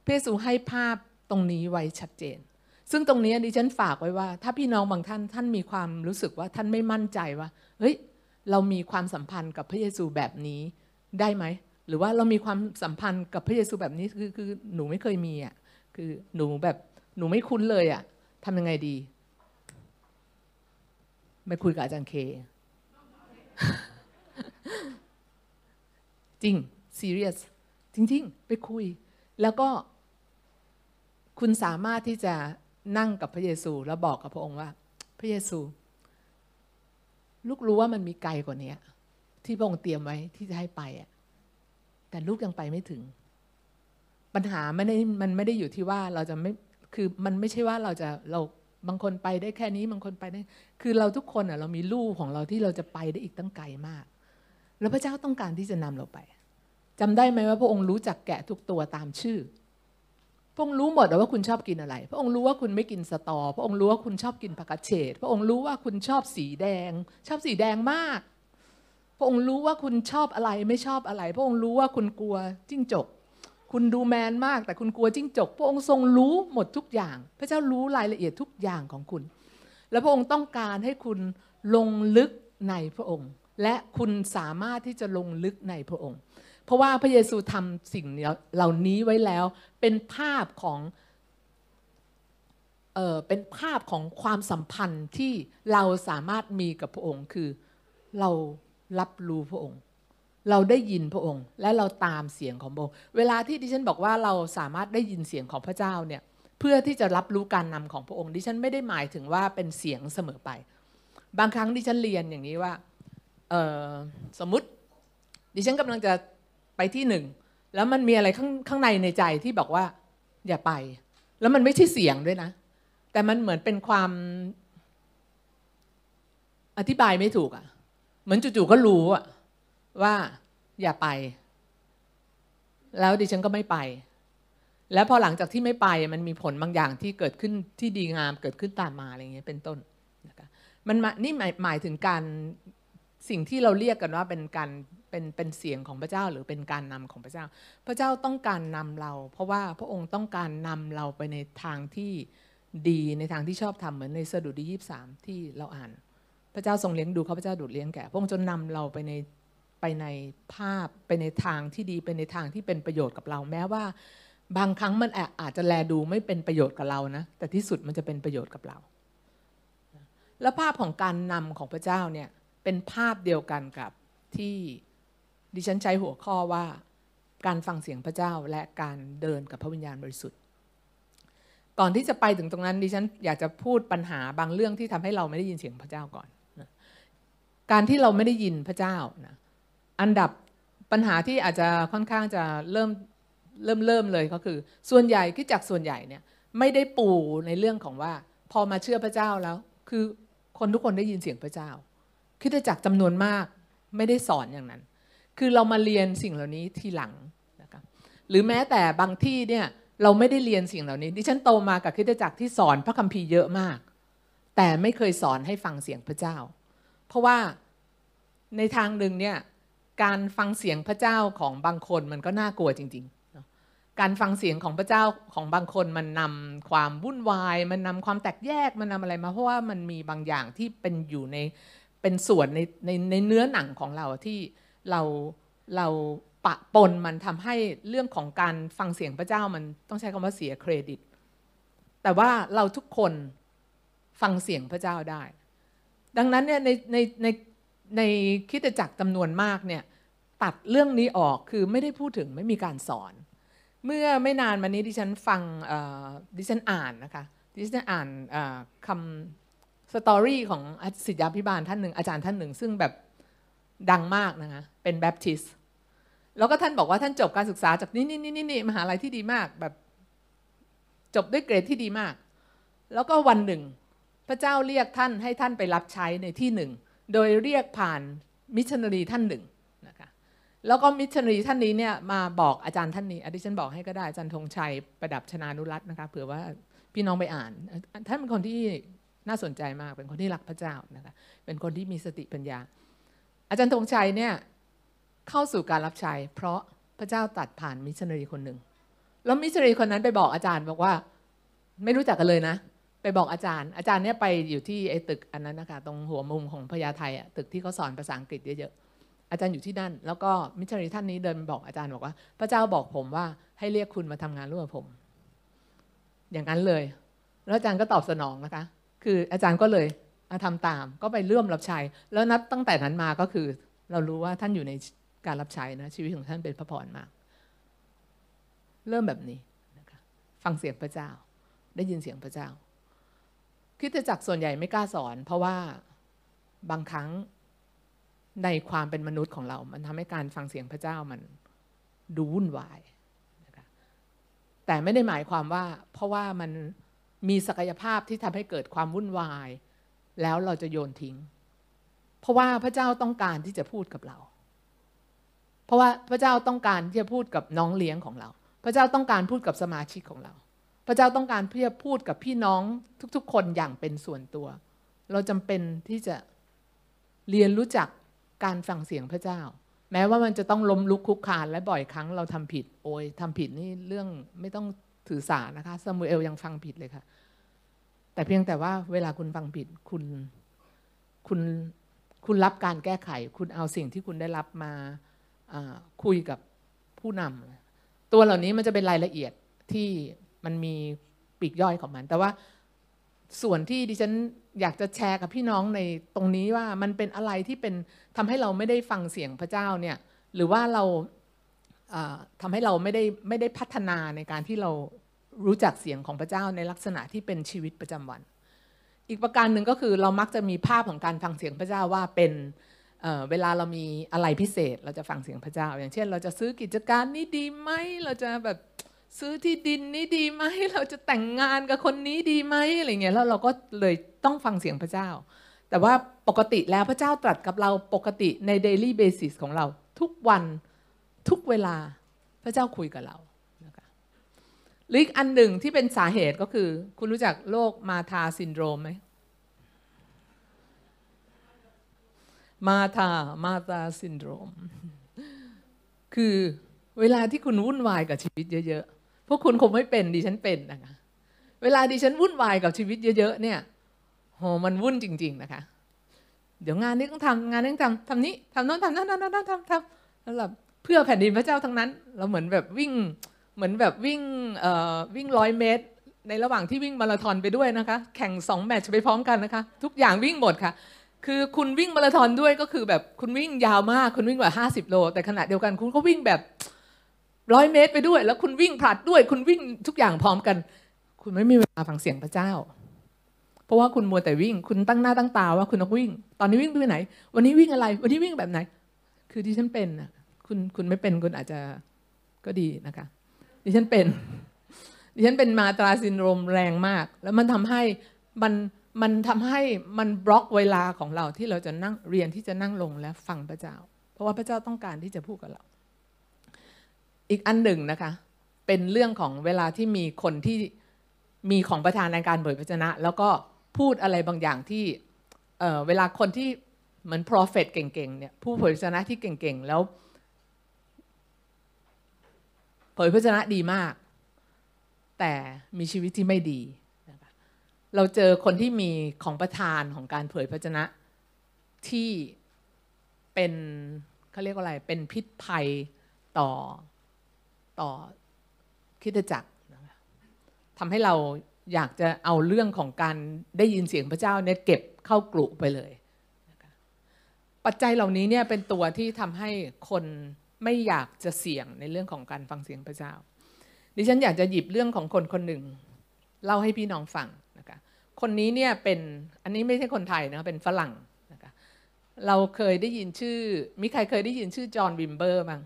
พระเยซูให้ภาพตรงนี้ไว้ชัดเจน ซึ่งตรงนี้ดิฉันฝากไว้ว่า ถ้าพี่น้องบางท่านท่านมีความรู้สึกว่าท่านไม่มั่นใจว่าเฮ้ยเรามีความสัมพันธ์กับพระเยซูแบบนี้ได้ไหมหรือว่าเรามีความสัมพันธ์กับพระเยซูแบบนี้คือคือหนูไม่เคยมีอะคือหนูแบบหนูไม่คุ้นเลยอะทำยังไงดีไม่คุยกับอาจารย์เค จริงซีเรียสจริง ๆ ไปคุย แล้วก็คุณสามารถที่จะ นั่งกับพระเยซูแล้วบอกกับพระองค์ว่า พระเยซู ลูกรู้ว่ามันมีไกลกว่านี้ที่พระองค์เตรียมไว้ที่จะให้ไปอะแต่ลูกยังไปไม่ถึง ปัญหาไม่ได้มันไม่ได้อยู่ที่ว่าเราจะไม่คือมันไม่ใช่ว่าเราจะเราบางคนไปได้แค่นี้บางคนไปได้ คือเราทุกคนอะเรามีลูกของเราที่เราจะไปได้อีกตั้งไกลมาก แล้วพระเจ้าต้องการที่จะนำเราไปจำได้ไหมว่าพระองค์รู้จักแกะทุกตัวตามชื่อ พระองค์รู้หมดว่าคุณชอบกินอะไร พระองค์รู้ว่าคุณไม่กินสตอ พระองค์รู้ว่าคุณชอบกินผักกาดเฉด พระองค์รู้ว่าคุณชอบสีแดง ชอบสีแดงมาก พระองค์รู้ว่าคุณชอบอะไรไม่ชอบอะไร พระองค์รู้ว่าคุณกลัวจิ้งจก คุณดูแมนมาก แต่คุณกลัวจิ้งจก พระองค์ทรงรู้หมดทุกอย่าง พระเจ้ารู้รายละเอียดทุกอย่างของคุณ แล้วพระองค์ต้องการให้คุณลงลึกในพระองค์ และคุณสามารถที่จะลงลึกในพระองค์ เพราะว่าพระเยซูทำสิ่งเหล่านี้ไว้แล้ว เป็นภาพของเออเป็นภาพของความสัมพันธ์ที่เราสามารถมีกับพระองค์ คือเรารับรู้พระองค์ เราได้ยินพระองค์ และเราตามเสียงของพระองค์ เวลาที่ดิฉันบอกว่าเราสามารถได้ยินเสียงของพระเจ้าเนี่ยเพื่อที่จะรับรู้การนำของพระองค์ ดิฉันไม่ได้หมายถึงว่าเป็นเสียงเสมอไป บางครั้งดิฉันเรียนอย่างนี้ว่าสมมติดิฉันกำลังจะ ไปที่หนึ่งแล้วมันมีอะไรข้างข้างในในใจที่บอกว่า อย่าไป แล้วมันไม่ใช่เสียงด้วยนะ แต่มันเหมือนเป็นความ อธิบายไม่ถูกอะ่ะ เหมือนจู่ๆก็รู้อะว่าอย่าไป แล้วดิฉันก็ไม่ไป แล้วพอหลังจากที่ไม่ไปมันมีผลบางอย่างที่เกิดขึ้นที่ดีงามเกิดขึ้นตามมาอะไรเงี้ยเป็นต้นนะคะมันนี่หมายหมายถึงการ สิ่งที่เราเรียกกันว่าเป็นการเป็นเป็นเสียงของพระเจ้าหรือเป็นการนำของพระเจ้า พระเจ้าต้องการนำเรา เพราะว่าพระองค์ต้องการนำเราไปในทางที่ดีในทางที่ชอบทำเหมือนในสดุดียี่สามที่เราอ่าน พระเจ้าทรงเลี้ยงดูเขาพระเจ้าดูดเลี้ยงแก่พระองค์จนนำเราไปในไปในภาพไปในทางที่ดีไปในทางที่เป็นประโยชน์กับเราแม้ว่า บางครั้งมันอาจจะแลดูไม่เป็นประโยชน์กับเรานะแต่ที่สุดมันจะเป็นประโยชน์กับเรา แล้วภาพของการนำของพระเจ้าเนี่ย เป็นภาพเดียวกันกับที่ดิฉันใช้หัวข้อว่าการฟังเสียงพระเจ้าและการเดินกับพระวิญญาณบริสุทธิ์ ก่อนที่จะไปถึงตรงนั้นดิฉันอยากจะพูดปัญหาบางเรื่องที่ทำให้เราไม่ได้ยินเสียงพระเจ้าก่อนนะการที่เราไม่ได้ยินพระเจ้านะอันดับปัญหาที่อาจจะค่อนข้างจะเริ่มเริ่มเริ่มเลยก็คือ ส่วนใหญ่คิดจากส่วนใหญ่เนี่ยไม่ได้ปูในเรื่องของว่า พอมาเชื่อพระเจ้าแล้ว คือคนทุกคนได้ยินเสียงพระเจ้า คิดจากจำนวนมากไม่ได้สอนอย่างนั้น คือเรามาเรียนสิ่งเหล่านี้ทีหลังนะครับหรือแม้แต่บางที่เนี่ยเราไม่ได้เรียนสิ่งเหล่านี้ ดิฉันโตมากับคิดจักรที่สอนพระคัมภีร์เยอะมาก แต่ไม่เคยสอนให้ฟังเสียงพระเจ้า เพราะว่าในทางหนึ่งเนี่ยการฟังเสียงพระเจ้าของบางคนมันก็น่ากลัวจริงๆ การฟังเสียงของพระเจ้าของบางคนมันนำความวุ่นวาย มันนำความแตกแยกมันนำอะไรมาเพราะว่ามันมีบางอย่างที่เป็นอยู่ใน เป็นส่วนในในในเนื้อหนังของเราที่เราเราปะปนมันทำให้เรื่องของการฟังเสียงพระเจ้ามันต้องใช้คำว่าเสียเครดิต แต่ว่าเราทุกคนฟังเสียงพระเจ้าได้ ดังนั้นเนี่ยในในในในคิดจักรจำนวนมากเนี่ยตัดเรื่องนี้ออกคือไม่ได้พูดถึงไม่มีการสอน เมื่อไม่นานมานี้ดิฉันฟังดิฉันอ่านนะคะดิฉันอ่านคำ สตอรี่ของศิษยาพิบาลท่านหนึ่งอาจารย์ท่านหนึ่ง ซึ่งแบบดังมากนะคะเป็นแบปทิสแล้วก็ท่านบอกว่าท่านจบการศึกษาจากนี่นี่นี่นี่มหาลัยที่ดีมากแบบจบด้วยเกรดที่ดีมาก แล้วก็วันหนึ่ง พระเจ้าเรียกท่านให้ท่านไปรับใช้ในที่หนึ่ง โดยเรียกผ่านมิชชันนารีท่านหนึ่งนะคะแล้วก็มิชชันนารีท่านนี้เนี่ยมาบอกอาจารย์ท่านนี้อดิฉันบอกให้ก็ได้อาจารย์ธงชัยประดับชนานุรัตน์นะคะเผื่อว่าพี่น้องไปอ่าน ท่านเป็นคนที่ น่าสนใจมาก เป็นคนที่รักพระเจ้านะคะเป็นคนที่มีสติปัญญา อาจารย์ธงชัยเนี่ยเข้าสู่การรับใช้เพราะพระเจ้าตรัสผ่านมิชชันนารีคนหนึ่งแล้วมิชชันนารีคนนั้นไปบอกอาจารย์บอกว่าไม่รู้จักกันเลยนะ ไปบอกอาจารย์ อาจารย์เนี่ยไปอยู่ที่ไอ้ตึกอันนั้นนะคะตรงหัวมุมของพญาไทอะตึกที่เขาสอนภาษาอังกฤษเยอะๆอาจารย์อยู่ที่นั่น แล้วก็มิชชันนารีท่านนี้เดินบอกอาจารย์บอกว่า พระเจ้าบอกผมว่าให้เรียกคุณมาทำงานร่วมกับผม อย่างนั้นเลย แล้วอาจารย์ก็ตอบสนองนะคะ คืออาจารย์ก็เลยทำตาม ก็ไปเรื่มรับใช้ แล้วนับตั้งแต่นั้นมาก็คือ เรารู้ว่าท่านอยู่ในการรับใช้นะชีวิตของท่านเป็นพระพรมาก เริ่มแบบนี้นะคะฟังเสียงพระเจ้า ได้ยินเสียงพระเจ้าคิดจักส่วนใหญ่ไม่กล้าสอน เพราะว่าบางครั้งในความเป็นมนุษย์ของเรา มันทำให้การฟังเสียงพระเจ้ามันดูวุ่นวายนะคะแต่ไม่ได้หมายความว่า เพราะว่ามัน มีศักยภาพที่ทำให้เกิดความวุ่นวาย แล้วเราจะโยนทิ้ง เพราะว่าพระเจ้าต้องการที่จะพูดกับเรา เพราะว่าพระเจ้าต้องการที่จะพูดกับน้องเลี้ยงของเรา พระเจ้าต้องการพูดกับสมาชิกของเรา พระเจ้าต้องการเพื่อพูดกับพี่น้องทุก ๆ คนอย่างเป็นส่วนตัว เราจำเป็นที่จะเรียนรู้จักการฟังเสียงพระเจ้า แม้ว่ามันจะต้องล้มลุกคุกคานและบ่อยครั้งเราทำผิด โอ้ยทำผิดนี่เรื่องไม่ต้องถือสานะคะซามูเอลยังฟังผิดเลยค่ะ แต่เพียงแต่ว่าเวลาคุณฟังผิดคุณคุณคุณรับการแก้ไข คุณเอาสิ่งที่คุณได้รับมาคุยกับผู้นำตัวเหล่านี้มันจะเป็นรายละเอียดที่มันมีปีกย่อยของมัน แต่ว่าส่วนที่ดิฉันอยากจะแชร์กับพี่น้องในตรงนี้ว่ามันเป็นอะไรที่เป็นทำให้เราไม่ได้ฟังเสียงพระเจ้าเนี่ยหรือว่าเราทำให้เราไม่ได้ไม่ได้พัฒนาในการที่เรา รู้จักเสียงของพระเจ้าในลักษณะที่เป็นชีวิตประจำวัน อีกประการหนึ่งก็คือเรามักจะมีภาพของการฟังเสียงพระเจ้าว่าเป็นเเวลาเรามีอะไรพิเศษ เราจะฟังเสียงพระเจ้า อย่างเช่น เราจะซื้อกิจการนี้ดีไหมเราจะแบบซื้อที่ดินนี้ดีไหมเราจะแต่งงานกับคนนี้ดีไหมอะไรเงี้ยแล้วเราก็เลยต้องฟังเสียงพระเจ้า แต่ว่าปกติแล้วพระเจ้าตรัสกับเราปกติใน daily basis ของเรา ทุกวันทุกเวลาพระเจ้าคุยกับเรา หรืออีกอันหนึ่งที่เป็นสาเหตุก็คือ คุณรู้จักโรคมาธาซินโดรมไหมมาธามาธาซินโดรม คือเวลาที่คุณวุ่นวายกับชีวิตเยอะๆ พวกคุณคงไม่เป็นดิฉันเป็นนะคะ เวลาดิฉันวุ่นวายกับชีวิตเยอะๆ เนี่ยโหมันวุ่นจริง ๆ นะคะ เดี๋ยวงานนี้ต้องทำงานนี้ต้องทำทำนี้ทำโน้นทำนั่นทำนั่นทำทำแล้วแบบเพื่อแผ่นดินพระเจ้าทั้งนั้น เราเหมือนแบบวิ่ง เหมือนแบบวิ่งวิ่งร้อยเมตร ในระหว่างที่วิ่งมาราธอนไปด้วยนะคะ แข่งสองแมตช์ไปพร้อมกันนะคะ ทุกอย่างวิ่งหมดค่ะ คือคุณวิ่งมาราธอนด้วยก็คือแบบคุณวิ่งยาวมาก คุณวิ่งกว่า 50 โล แต่ขณะเดียวกันคุณก็วิ่งแบบร้อยเมตรไปด้วย แล้วคุณวิ่งผลัดด้วย คุณวิ่งทุกอย่างพร้อมกัน คุณไม่มีเวลาฟังเสียงพระเจ้า เพราะว่าคุณมัวแต่วิ่ง คุณตั้งหน้าตั้งตาว่าคุณต้องวิ่ง ตอนนี้วิ่งไปไหน วันนี้วิ่งอะไร วันนี้วิ่งแบบไหน คือที่ฉันเป็นนะคุณคุณไม่เป็นคุณอาจจะก็ดีนะคะ ดิฉันเป็น ดิฉันเป็นมาตราซินโดรมแรงมาก แล้วมันทำให้มันมันทำให้มันบล็อกเวลาของเราที่เราจะนั่งเรียนที่จะนั่งลงและฟังพระเจ้า เพราะว่าพระเจ้าต้องการที่จะพูดกับเรา อีกอันหนึ่งนะคะ เป็นเรื่องของเวลาที่มีคนที่มีของประธานในการเผยพระชนะ แล้วก็พูดอะไรบางอย่างที่เเวลาคนที่เหมือน prophet เก่งๆเนี่ยผู้เผยพระชนะที่เก่งๆ แล้ว เผยพระชนะดีมาก แต่มีชีวิตที่ไม่ดีนะคะเราเจอคนที่มีของประธานของการเผยพระชนะที่เป็นเขาเรียกว่าอะไร เป็นพิษภัยต่อต่อคิดจักรทำให้เราอยากจะเอาเรื่องของการได้ยินเสียงพระเจ้าเนี่ยเก็บเข้ากลุ่ไปเลย ปัจจัยเหล่านี้เนี่ยเป็นตัวที่ทำให้คน ไม่อยากจะเสี่ยงในเรื่องของการฟังเสียงพระเจ้า ดิฉันอยากจะหยิบเรื่องของคนคนหนึ่ง เล่าให้พี่น้องฟังนะคะคนนี้เนี่ยเป็นอันนี้ไม่ใช่คนไทยนะเป็นฝรั่งนะคะเราเคยได้ยินชื่อ มีใครเคยได้ยินชื่อจอห์นวิมเบอร์บ้าง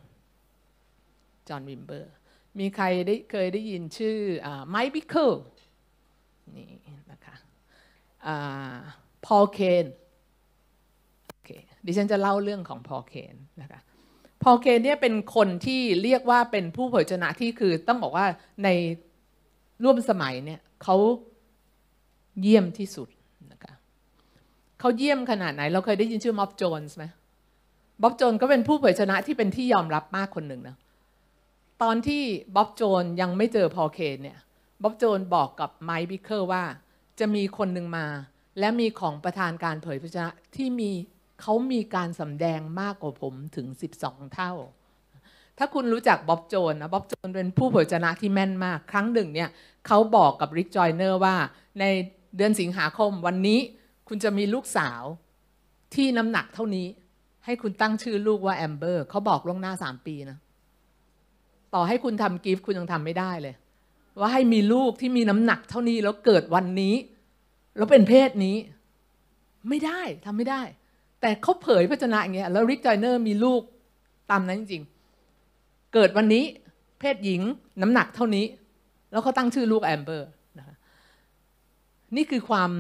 จอห์นวิมเบอร์มีใครได้เคยได้ยินชื่อไมค์บิคเคิลนี่นะคะพอลเคนโอเคดิฉันจะเล่าเรื่องของพอลเคนนะคะ พอลเคนเนี่ยเป็นคนที่เรียกว่าเป็นผู้เผยพระวจนะที่คือต้องบอกว่าในร่วมสมัยเนี่ยเขาเยี่ยมที่สุดนะคะเขาเยี่ยมขนาดไหน เราเคยได้ยินชื่อม็อบโจนส์ไหมบ๊อบโจนก็เป็นผู้เผยชนะที่เป็นที่ยอมรับมากคนหนึ่งนะตอนที่บ๊อบโจนยังไม่เจอพอเคนเนี่ยบ๊อบโจนบอกกับไมค์บิคเกอร์ว่า จะมีคนหนึ่งมา และมีของประธานการเผยพระชนะที่มี เขามีการสำแดงมากกว่าผมถึง 12 เท่า ถ้าคุณรู้จักบ๊อบโจนส์นะบ๊อบโจนส์เป็นผู้เผยพระวจนะที่แม่นมาก ครั้งหนึ่งเนี่ยเขาบอกกับริกจอยเนอร์ว่า ในเดือนสิงหาคมวันนี้คุณจะมีลูกสาวที่น้ำหนักเท่านี้ ให้คุณตั้งชื่อลูกว่าแอมเบอร์เขาบอกล่วงหน้าสามปีนะ ต่อให้คุณทำกิฟต์คุณยังทำไม่ได้เลย ว่าให้มีลูกที่มีน้ำหนักเท่านี้แล้วเกิดวันนี้ แล้วเป็นเพศนี้ ไม่ได้ทำไม่ได้ แต่เขาเผยพระวจนะอย่างเงี้ยแล้วริกจอยเนอร์มีลูกตามนั้นจริงๆ เกิดวันนี้เพศหญิงน้ำหนักเท่านี้ แล้วเขาตั้งชื่อลูกแอมเบอร์นะคะนี่คือความ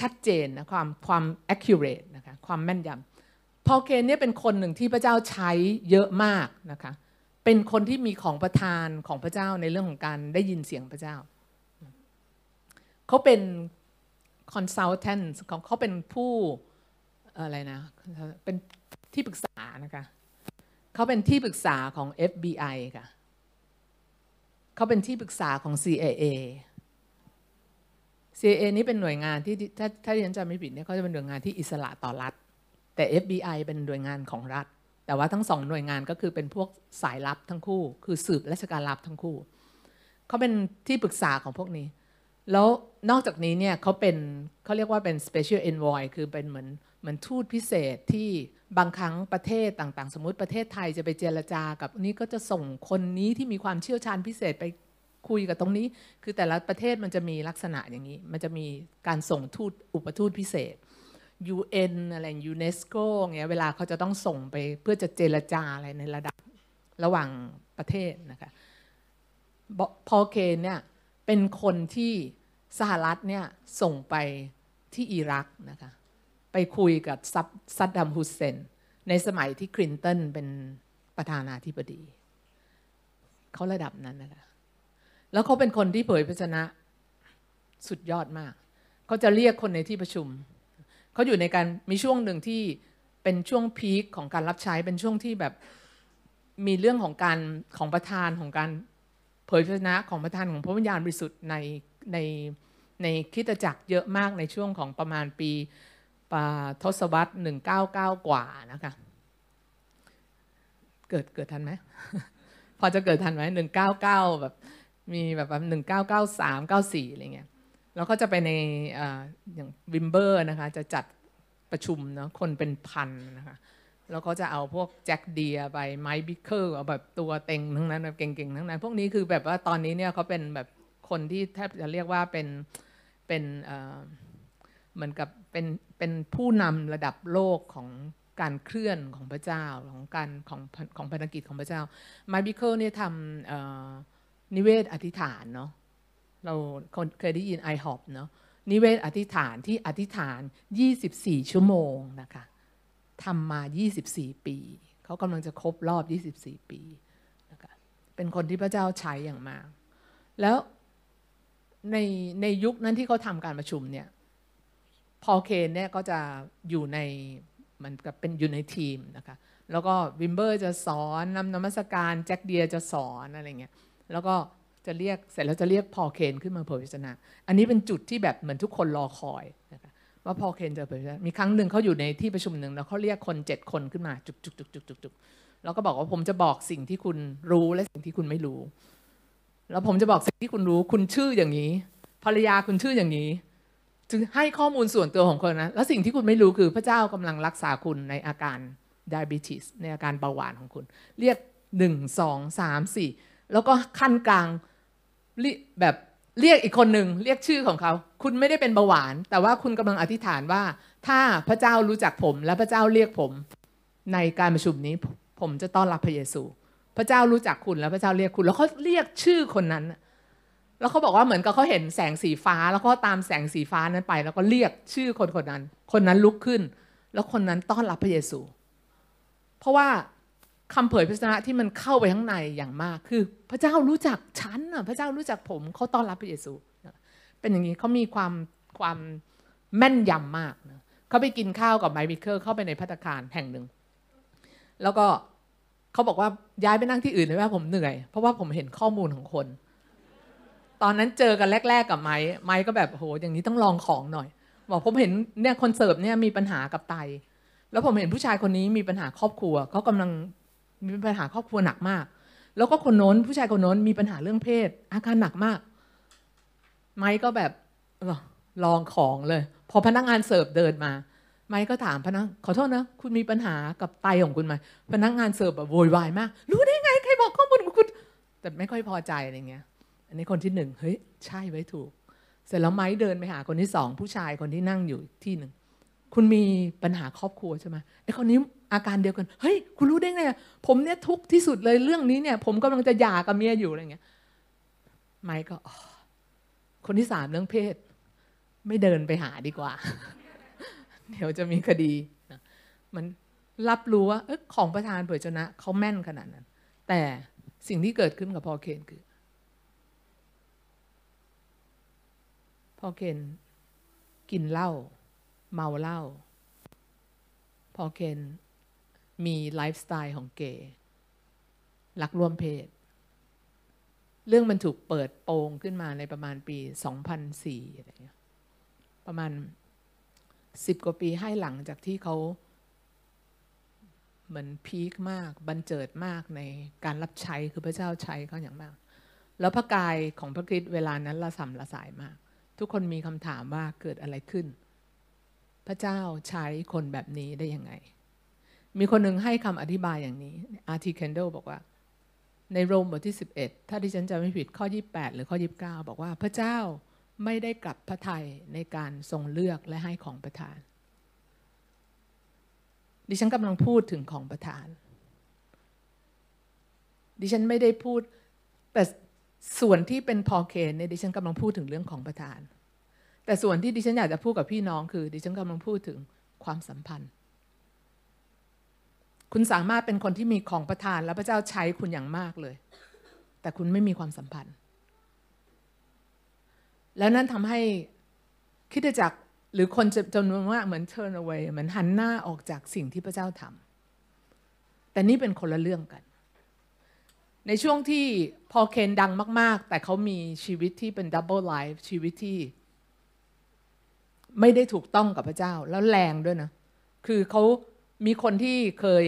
ชัดเจนนะความความ accurate นะคะความแม่นยำพอลเคนเนี่ยเป็นคนหนึ่งที่พระเจ้าใช้เยอะมากนะคะเป็นคนที่มีของประทานของพระเจ้าในเรื่องของการได้ยินเสียงพระเจ้า เขาเป็น consultant ของเขาเป็นผู้ อะไรนะ เป็นที่ปรึกษานะคะเขาเป็นที่ปรึกษาของ FBI ค่ะเขาเป็นที่ปรึกษาของ CIA CIA นี้เป็นหน่วยงานที่ถ้าถ้าเรียนจำไม่ผิดเนี่ยเขาจะเป็นหน่วยงานที่อิสระต่อรัฐ แต่ FBI เป็นหน่วยงานของรัฐ แต่ว่าทั้งสองหน่วยงานก็คือเป็นพวกสายลับทั้งคู่ คือสืบราชการลับทั้งคู่เขาเป็นที่ปรึกษาของพวกนี้ แล้วนอกจากนี้เนี่ยเขาเป็นเขาเรียกว่าเป็น special envoy คือเป็นเหมือน เหมือนทูตพิเศษที่บางครั้งประเทศต่างๆ สมมติประเทศไทยจะไปเจรจากับนี้ก็จะส่งคนนี้ที่มีความเชี่ยวชาญพิเศษไปคุยกับตรงนี้ คือแต่ละประเทศมันจะมีลักษณะอย่างนี้ มันจะมีการส่งทูตอุปทูตพิเศษ UN อะไรยูเนสโกเงี้ยเวลาเขาจะต้องส่งไปเพื่อจะเจรจาอะไรในระดับระหว่างประเทศนะคะพอเคนเนี่ยเป็นคนที่สหรัฐเนี่ยส่งไปที่อิรักนะคะ ไปคุยกับซัดดัมฮุสเซน ในสมัยที่คลินตันเป็นประธานาธิบดี เขาระดับนั้นนะคะแล้วเขาเป็นคนที่เผยพระชนะสุดยอดมาก เขาจะเรียกคนในที่ประชุม เขาอยู่ในการมีช่วงหนึ่งที่เป็นช่วงพีคของการรับใช้เป็นช่วงที่แบบมีเรื่องของการของประธานของการเผยพระชนะของประธานของพระวิญญาณบริสุทธิ์ในในในคิดจักรเยอะมากในช่วงของประมาณปี ทศวรรษ199 กว่านะคะ เกิดเกิดทันไหม พอจะเกิดทันไหม199 แบบมีแบบว่า1993 94อะไรเงี้ยแล้วก็จะไปในอย่างวิมเบอร์นะคะ จะจัดประชุมเนาะคนเป็นพันนะคะ แล้วก็จะเอาพวกแจ็คเดียร์ไปไมค์บิคเคิลเอาแบบตัวเต็งทั้งนั้นแบบเก่งๆทั้งนั้น พวกนี้คือแบบว่าตอนนี้เนี่ยเขาเป็นแบบคนที่แทบจะเรียกว่าเป็นเป็น เหมือนกับเป็นเป็นผู้นำระดับโลกของการเคลื่อนของพระเจ้าของการของของพันธกิจของพระเจ้าไมค์บิคเคิลเนี่ยทำนิเวศอธิษฐานเนาะเราเคยได้ยิน i h o p เนาะนิเวศอธิษฐานที่อธิษฐาน 24 ชั่วโมงนะคะทำมา 24 ปี เขากำลังจะครบรอบ 24 ปีนะคะเป็นคนที่พระเจ้าใช้อย่างมาก แล้วในในยุคนั้นที่เขาทำการประชุมเนี่ย พอเคนเนี่ยก็จะอยู่ในมันกับเป็นอยู่ในทีมนะคะแล้วก็วิมเบอร์จะสอนนำนมัสการแจ็คเดียจะสอนอะไรเงี้ยแล้วก็จะเรียกเสร็จแล้วจะเรียกพอเคนขึ้นมาเผยพระชนะอันนี้เป็นจุดที่แบบเหมือนทุกคนรอคอยนะคะว่าพอเคนจะเผยพระชนะมีครั้งหนึ่งเขาอยู่ในที่ประชุมหนึ่งแล้วเขาเรียกคนเจ็ดคนขึ้นมาจุกจุกจุกจุกจุกจุกแล้วก็บอกว่าผมจะบอกสิ่งที่คุณรู้และสิ่งที่คุณไม่รู้ แล้วผมจะบอกสิ่งที่คุณรู้ คุณชื่ออย่างนี้ ภรรยาคุณชื่ออย่างนี้ ให้ข้อมูลส่วนตัวของคนนะ แล้วสิ่งที่คุณไม่รู้คือพระเจ้ากำลังรักษาคุณในอาการ diabetes ในอาการเบาหวานของคุณ เรียกหนึ่งสองสามสี่แล้วก็ขั้นกลางแบบเรียกอีกคนหนึ่งเรียกชื่อของเขา คุณไม่ได้เป็นเบาหวาน แต่ว่าคุณกำลังอธิษฐานว่า ถ้าพระเจ้ารู้จักผมและพระเจ้าเรียกผม ในการประชุมนี้ ผมจะต้อนรับพระเยซู พระเจ้ารู้จักคุณแล้วพระเจ้าเรียกคุณ แล้วเขาเรียกชื่อคนนั้น แล้วเขาบอกว่าเหมือนกับเขาเห็นแสงสีฟ้า แล้วก็ตามแสงสีฟ้านั้นไป แล้วก็เรียกชื่อคนคนนั้น คนนั้นลุกขึ้น แล้วคนนั้นต้อนรับพระเยซู เพราะว่าคำเผยพระชนะที่มันเข้าไปข้างในอย่างมาก คือ พระเจ้ารู้จักฉันอะพระเจ้ารู้จักผมเขาต้อนรับพระเยซู เป็นอย่างนี้เขามีความความแม่นยำมากเขาไปกินข้าวกับไมค์บิเคิลเข้าไปในพัตคารแห่งหนึ่ง แล้วก็เขาบอกว่าย้ายไปนั่งที่อื่นเลยว่าผมเหนื่อย เพราะว่าผมเห็นข้อมูลของคน ตอนนั้นเจอกันแรก ๆ กับไม้ไม้ก็แบบโหอย่างนี้ต้องลองของหน่อย บอกผมเห็นเนี่ยคนเสิร์ฟเนี่ยมีปัญหากับไต แล้วผมเห็นผู้ชายคนนี้มีปัญหาครอบครัวเขากำลังมีปัญหาครอบครัวหนักมาก แล้วก็คนโน้นผู้ชายคนโน้นมีปัญหาเรื่องเพศ อาการหนักมาก ไม้ก็แบบลองของเลย พอพนักงานเสิร์ฟเดินมา ไม้ก็ถามพนักขอโทษนะ คุณมีปัญหากับไตของคุณไหมพนักงานเสิร์ฟแบบโวยวายมาก รู้ได้ไงใครบอกข้อมูลของคุณแต่ไม่ค่อยพอใจอะไรเงี้ย อันนี้คนที่หนึ่งเฮ้ยใช่ไว้ถูก เสร็จแล้วไม้เดินไปหาคนที่สองผู้ชายคนที่นั่งอยู่ที่หนึ่งคุณมีปัญหาครอบครัวใช่ไหมไอ้คนนี้อาการเดียวกันเฮ้ยคุณรู้ได้ไงผมเนี่ยทุกข์ที่สุดเลยเรื่องนี้เนี่ย ผมกำลังจะหย่ากับเมียอยู่อะไรเงี้ยไม่ก็คนที่สามเรื่องเพศ ไม่เดินไปหาดีกว่า เดี๋ยวจะมีคดีมันรับรู้ว่าอของประธานเผยชนะเขาแม่นขนาดนั้น แต่สิ่งที่เกิดขึ้นกับพอเคนคือ พอเคนกินเหล้าเมาเหล้าพอเคนมีไลฟ์สไตล์ของเกย์รักร่วมเพศ เรื่องมันถูกเปิดโปงขึ้นมาในประมาณปี 2004อะไรเงี้ยประมาณสิบกว่าปีให้หลังจากที่เขาเหมือน peak มากบันเจิดมากในการรับใช้คือพระเจ้าใช้เขาอย่างมาก แล้วพระกายของพระคริสต์เวลานั้นระส่ำระสายมาก ทุกคนมีคำถามว่าเกิดอะไรขึ้น พระเจ้าใช้คนแบบนี้ได้ยังไง มีคนหนึ่งให้คำอธิบายอย่างนี้อาร์ทีเคนเดลบอกว่า ในโรมบทที่ 11 ถ้าดิฉันจะไม่ผิดข้อ 28 หรือข้อ 29 บอกว่าพระเจ้าไม่ได้กลับพระทัยในการทรงเลือกและให้ของประทาน ดิฉันกำลังพูดถึงของประทาน ดิฉันไม่ได้พูดแต่ ส่วนที่เป็นพอเคนเนี่ยดิฉันกำลังพูดถึงเรื่องของประทาน แต่ส่วนที่ดิฉันอยากจะพูดกับพี่น้องคือดิฉันกำลังพูดถึงความสัมพันธ์ คุณสามารถเป็นคนที่มีของประทานและพระเจ้าใช้คุณอย่างมากเลย แต่คุณไม่มีความสัมพันธ์ แล้วนั่นทำให้คิดจักหรือคนจำนวนมากเหมือน turn away เหมือนหันหน้าออกจากสิ่งที่พระเจ้าทำแต่นี่เป็นคนละเรื่องกัน ในช่วงที่พอเคนดังมาก ๆ แต่เขามีชีวิตที่เป็นดับเบิลไลฟ์ชีวิตที่ ไม่ได้ถูกต้องกับพระเจ้า แล้วแรงด้วยนะ คือเขามีคนที่เคย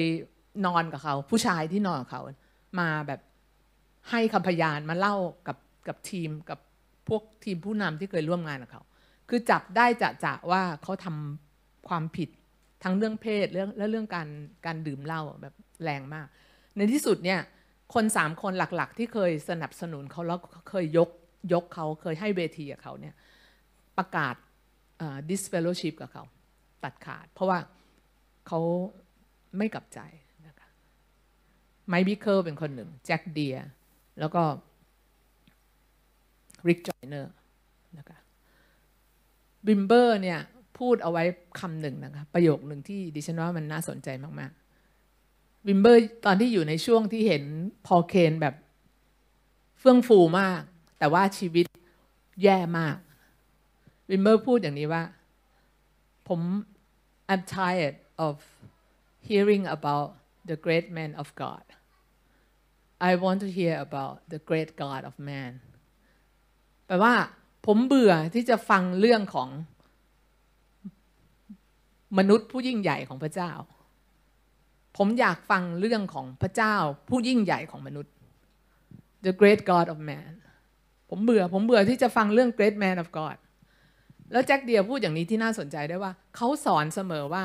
นอนกับเขา ผู้ชายที่นอนกับเขา มาแบบให้คำพยานมาเล่ากับกับทีมกับพวกทีมผู้นำที่เคยร่วมงานกับเขา คือจับได้จะจะว่าเขาทำความผิดทั้งเรื่องเพศเรื่องและเรื่องการการดื่มเหล้าแบบแรงมาก ในที่สุดเนี่ย คนสามคนหลักๆ ที่เคยสนับสนุนเขาแล้วเคยยกยกเขาเคยให้เวทีกับเขาเนี่ยประกาศ disfellowship กับเขาตัดขาด เพราะว่าเขาไม่กลับใจนะคะไมค์บิคเคิลเป็นคนหนึ่ง แจ็คเดียร์ แล้วก็ริกจอยเนอร์นะคะวิมเบอร์เนี่ยพูดเอาไว้คำหนึ่งนะคะประโยคหนึ่งที่ดิฉันว่ามันน่าสนใจมาก ๆ วิมเบอร์ตอนที่อยู่ในช่วงที่เห็นพอลเคนแบบเฟื่องฟูมาก แต่ว่าชีวิตแย่มากบิมเบอร์พูดอย่างนี้ว่า ผม I'm tired of hearing about the great man of God I want to hear about the great God of man แปลว่าผมเบื่อที่จะฟังเรื่องของมนุษย์ผู้ยิ่งใหญ่ของพระเจ้า ผมอยากฟังเรื่องของพระเจ้าผู้ยิ่งใหญ่ของมนุษย์ the great God of man ผมเบื่อ ผมเบื่อที่จะฟังเรื่อง great man of God แล้วแจ็คเดียพูดอย่างนี้ที่น่าสนใจได้ว่า เขาสอนเสมอว่า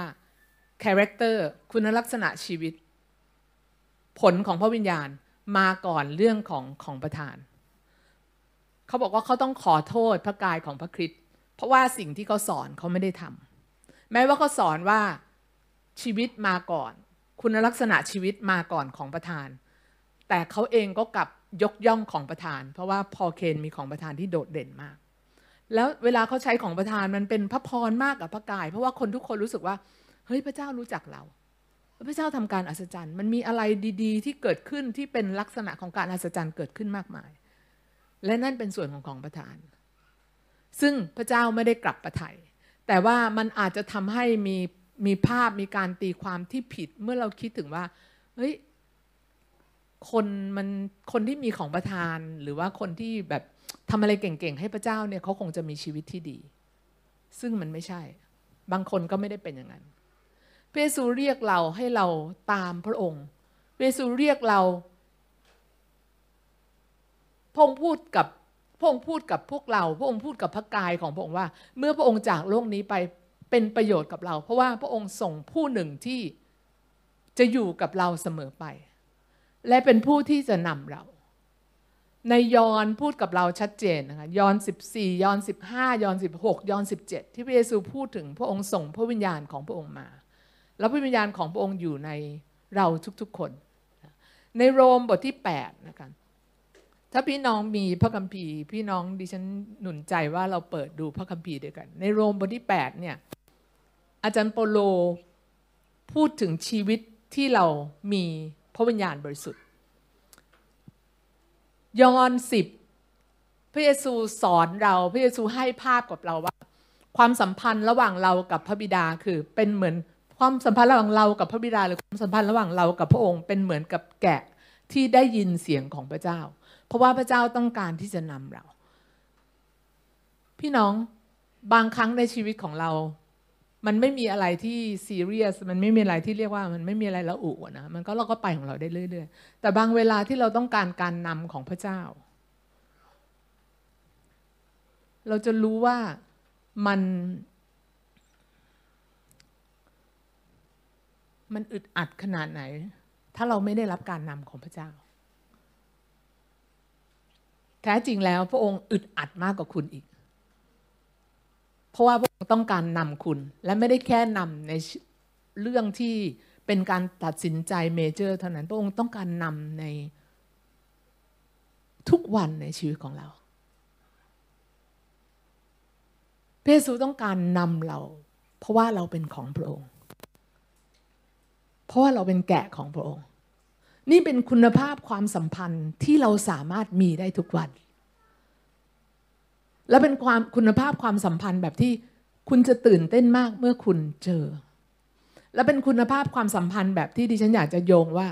character คุณลักษณะชีวิต ผลของพระวิญญาณมาก่อนเรื่องของของประธาน เขาบอกว่าเขาต้องขอโทษพระกายของพระคริสต์เพราะว่าสิ่งที่เขาสอนเขาไม่ได้ทำแม้ว่าเขาสอนว่าชีวิตมาก่อน คุณลักษณะชีวิตมาก่อนของประธาน แต่เขาเองก็กลับยกย่องของประธาน เพราะว่าพอเคนมีของประธานที่โดดเด่นมาก แล้วเวลาเขาใช้ของประธานมันเป็นพระพรมากกับพระกาย เพราะว่าคนทุกคนรู้สึกว่าเฮ้ยพระเจ้ารู้จักเราพระเจ้าทำการอัศจรรย์ มันมีอะไรดีๆ ที่เกิดขึ้นที่เป็นลักษณะของการอัศจรรย์เกิดขึ้นมากมาย และนั่นเป็นส่วนของของประธาน ซึ่งพระเจ้าไม่ได้กลับประทัยแต่ว่ามันอาจจะทำให้มี มีภาพมีการตีความที่ผิดเมื่อเราคิดถึงว่าเฮ้ยคนมันคนที่มีของประทานหรือว่าคนที่แบบทำอะไรเก่งๆให้พระเจ้าเนี่ยเขาคงจะมีชีวิตที่ดี ซึ่งมันไม่ใช่ บางคนก็ไม่ได้เป็นอย่างนั้นพระเยซูเรียกเราให้เราตามพระองค์พระเยซูเรียกเราพระองค์พูดกับพระองค์พูดกับพวกเรา พระองค์พูดกับพระกายของพระองค์ว่า เมื่อพระองค์จากโลกนี้ไป เป็นประโยชน์กับเรา เพราะว่าพระองค์ส่งผู้หนึ่งที่จะอยู่กับเราเสมอไป และเป็นผู้ที่จะนำเรา ในยอนพูดกับเราชัดเจนนะคะยอน14 ยอน 15 ยอน 16 ยอน 17 ที่พระเยซูพูดถึงพระองค์ส่งพระวิญญาณของพระองค์มา แล้วพระวิญญาณของพระองค์อยู่ในเราทุกๆคน ในโรมบทที่8นะคะถ้าพี่น้องมีพระคัมภีร์ พี่น้องดิฉันหนุนใจว่าเราเปิดดูพระคัมภีร์ด้วยกัน ในโรมบทที่8เนี่ย อาจารย์โปโลพูดถึงชีวิตที่เรามีพระวิญญาณบริสุทธิ์ ยอห์นสิบพระเยซูสอนเราพระเยซูให้ภาพกับเราว่า ความสัมพันธ์ระหว่างเรากับพระบิดาคือเป็นเหมือนความสัมพันธ์ระหว่างเรากับพระบิดาหรือความสัมพันธ์ระหว่างเรากับพระองค์เป็นเหมือนกับแกะที่ได้ยินเสียงของพระเจ้า เพราะว่าพระเจ้าต้องการที่จะนำเรา พี่น้องบางครั้งในชีวิตของเรา มันไม่มีอะไรที่ซีเรียสมันไม่มีอะไรที่เรียกว่ามันไม่มีอะไรละอุนะมันก็เราก็ไปของเราได้เรื่อยๆ แต่บางเวลาที่เราต้องการการนำของพระเจ้า เราจะรู้ว่ามันมันอึดอัดขนาดไหน ถ้าเราไม่ได้รับการนำของพระเจ้า แท้จริงแล้วพระองค์อึดอัดมากกว่าคุณอีก เพราะว่าพระองค์ต้องการนำคุณ และไม่ได้แค่นำในเรื่องที่เป็นการตัดสินใจเมเจอร์เท่านั้น พระองค์ต้องการนำในทุกวันในชีวิตของเราพระเยซูต้องการนำเรา เพราะว่าเราเป็นของพระองค์ เพราะว่าเราเป็นแกะของพระองค์ นี่เป็นคุณภาพความสัมพันธ์ที่เราสามารถมีได้ทุกวัน และเป็นความคุณภาพความสัมพันธ์แบบที่คุณจะตื่นเต้นมากเมื่อคุณเจอ และเป็นคุณภาพความสัมพันธ์แบบที่ดิฉันอยากจะโยงว่า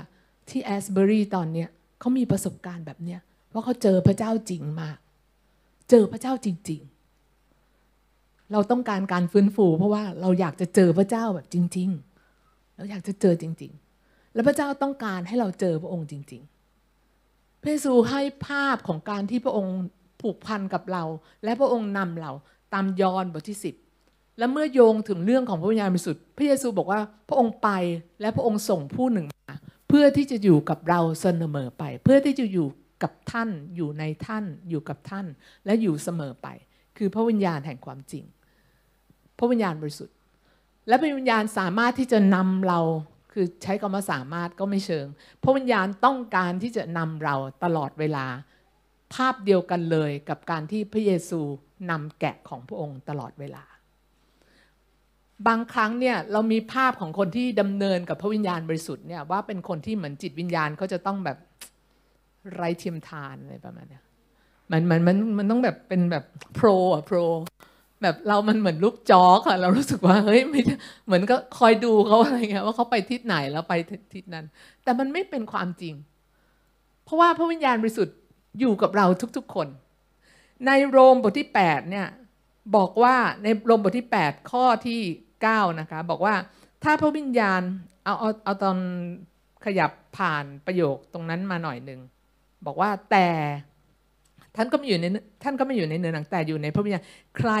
ที่แอสเบอรีตอนเนี้ยเขามีประสบการณ์แบบเนี้ยเพราะเขาเจอพระเจ้าจริงมาก เจอพระเจ้าจริง ๆ เราต้องการการฟื้นฟู เพราะว่าเราอยากจะเจอพระเจ้าแบบจริง ๆ เราอยากจะเจอจริง ๆ แล้วพระเจ้าต้องการให้เราเจอพระองค์จริง ๆ พระเยซูให้ภาพของการที่พระองค์ ผูกพันกับเรา และพระองค์นำเราตามยอห์นบทที่สิบและเมื่อโยงถึงเรื่องของพระวิญญาณบริสุทธิ์พระเยซูบอกว่าพระองค์ไปและพระองค์ส่งผู้หนึ่งมาเพื่อที่จะอยู่กับเราเสมอไป เพื่อที่จะอยู่กับท่านอยู่ในท่านอยู่กับท่าน และอยู่เสมอไป คือพระวิญญาณแห่งความจริง พระวิญญาณบริสุทธิ์ และพระวิญญาณสามารถที่จะนำเราคือใช้คำว่าสามารถก็ไม่เชิง พระวิญญาณต้องการที่จะนำเราตลอดเวลา ภาพเดียวกันเลยกับการที่พระเยซูนำแกะของพระองค์ตลอดเวลา บางครั้งเนี่ยเรามีภาพของคนที่ดำเนินกับพระวิญญาณบริสุทธิ์เนี่ยว่าเป็นคนที่เหมือนจิตวิญญาณเขาจะต้องแบบไร้เทียมทานอะไรประมาณนี้มันมันมันมันต้องแบบเป็นแบบโปรอะโปรแบบเรามันเหมือนลูกจอกอะเรารู้สึกว่าเฮ้ยไม่เหมือนก็คอยดูเขาอะไรเงี้ยว่าเขาไปทิศไหนแล้วไปทิศนั้น แต่มันไม่เป็นความจริง เพราะว่าพระวิญญาณบริสุทธิ์ อยู่กับเราทุกๆคน ในโรมบทที่8เนี่ยบอกว่าในโรมบทที่ 8 ข้อที่9นะคะบอกว่าถ้าพระวิญญาณเอาเอาเอาตอนขยับผ่านประโยคตรงนั้นมาหน่อยหนึ่งบอกว่าแต่ท่านก็ไม่อยู่ในท่านก็ไม่อยู่ในเนื้อหนังแต่อยู่ในพระวิญญาณใคร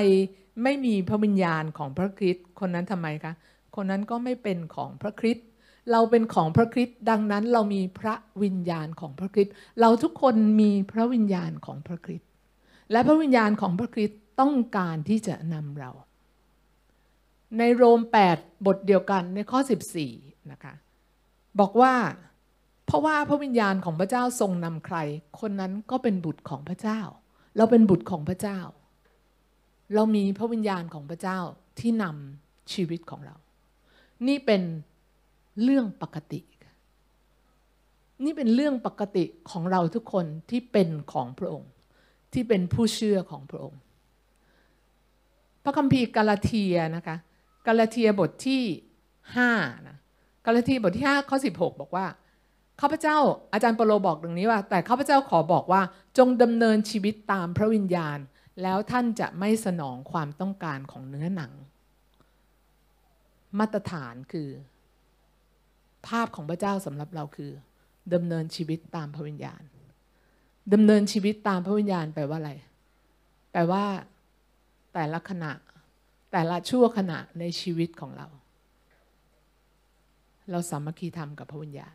ไม่มีพระวิญญาณของพระคริสต์คนนั้นทำไมคะคนนั้นก็ไม่เป็นของพระคริสต์ เราเป็นของพระคริสต์ดังนั้นเรามีพระวิญญาณของพระคริสต์เราทุกคนมีพระวิญญาณของพระคริสต์และพระวิญญาณของพระคริสต์ต้องการที่จะนำเรา ในโรม 8 บทเดียวกันในข้อ 14นะคะบอกว่าเพราะว่าพระวิญญาณของพระเจ้าทรงนำใคร คนนั้นก็เป็นบุตรของพระเจ้า เราเป็นบุตรของพระเจ้า เรามีพระวิญญาณของพระเจ้าที่นำชีวิตของเรา นี่เป็น เรื่องปกติ นี่เป็นเรื่องปกติของเราทุกคนที่เป็นของพระองค์ ที่เป็นผู้เชื่อของพระองค์ พระคัมภีร์กาลาเทียนะคะกาลาเทียบทที่5นะกาลาเทียบทที่5ข้อ16 บอกว่าข้าพเจ้าอาจารย์เปโลบอกดังนี้ว่า แต่ข้าพเจ้าขอบอกว่าจงดำเนินชีวิตตามพระวิญญาณ แล้วท่านจะไม่สนองความต้องการของเนื้อหนัง มาตรฐานคือ ภาพของพระเจ้าสำหรับเราคือดำเนินชีวิตตามพระวิญญาณดำเนินชีวิตตามพระวิญญาณแปลว่าอะไร แปลว่า แต่ละขณะ แต่ละชั่วขณะในชีวิตของเรา เราสามัคคีธรรมกับพระวิญญาณ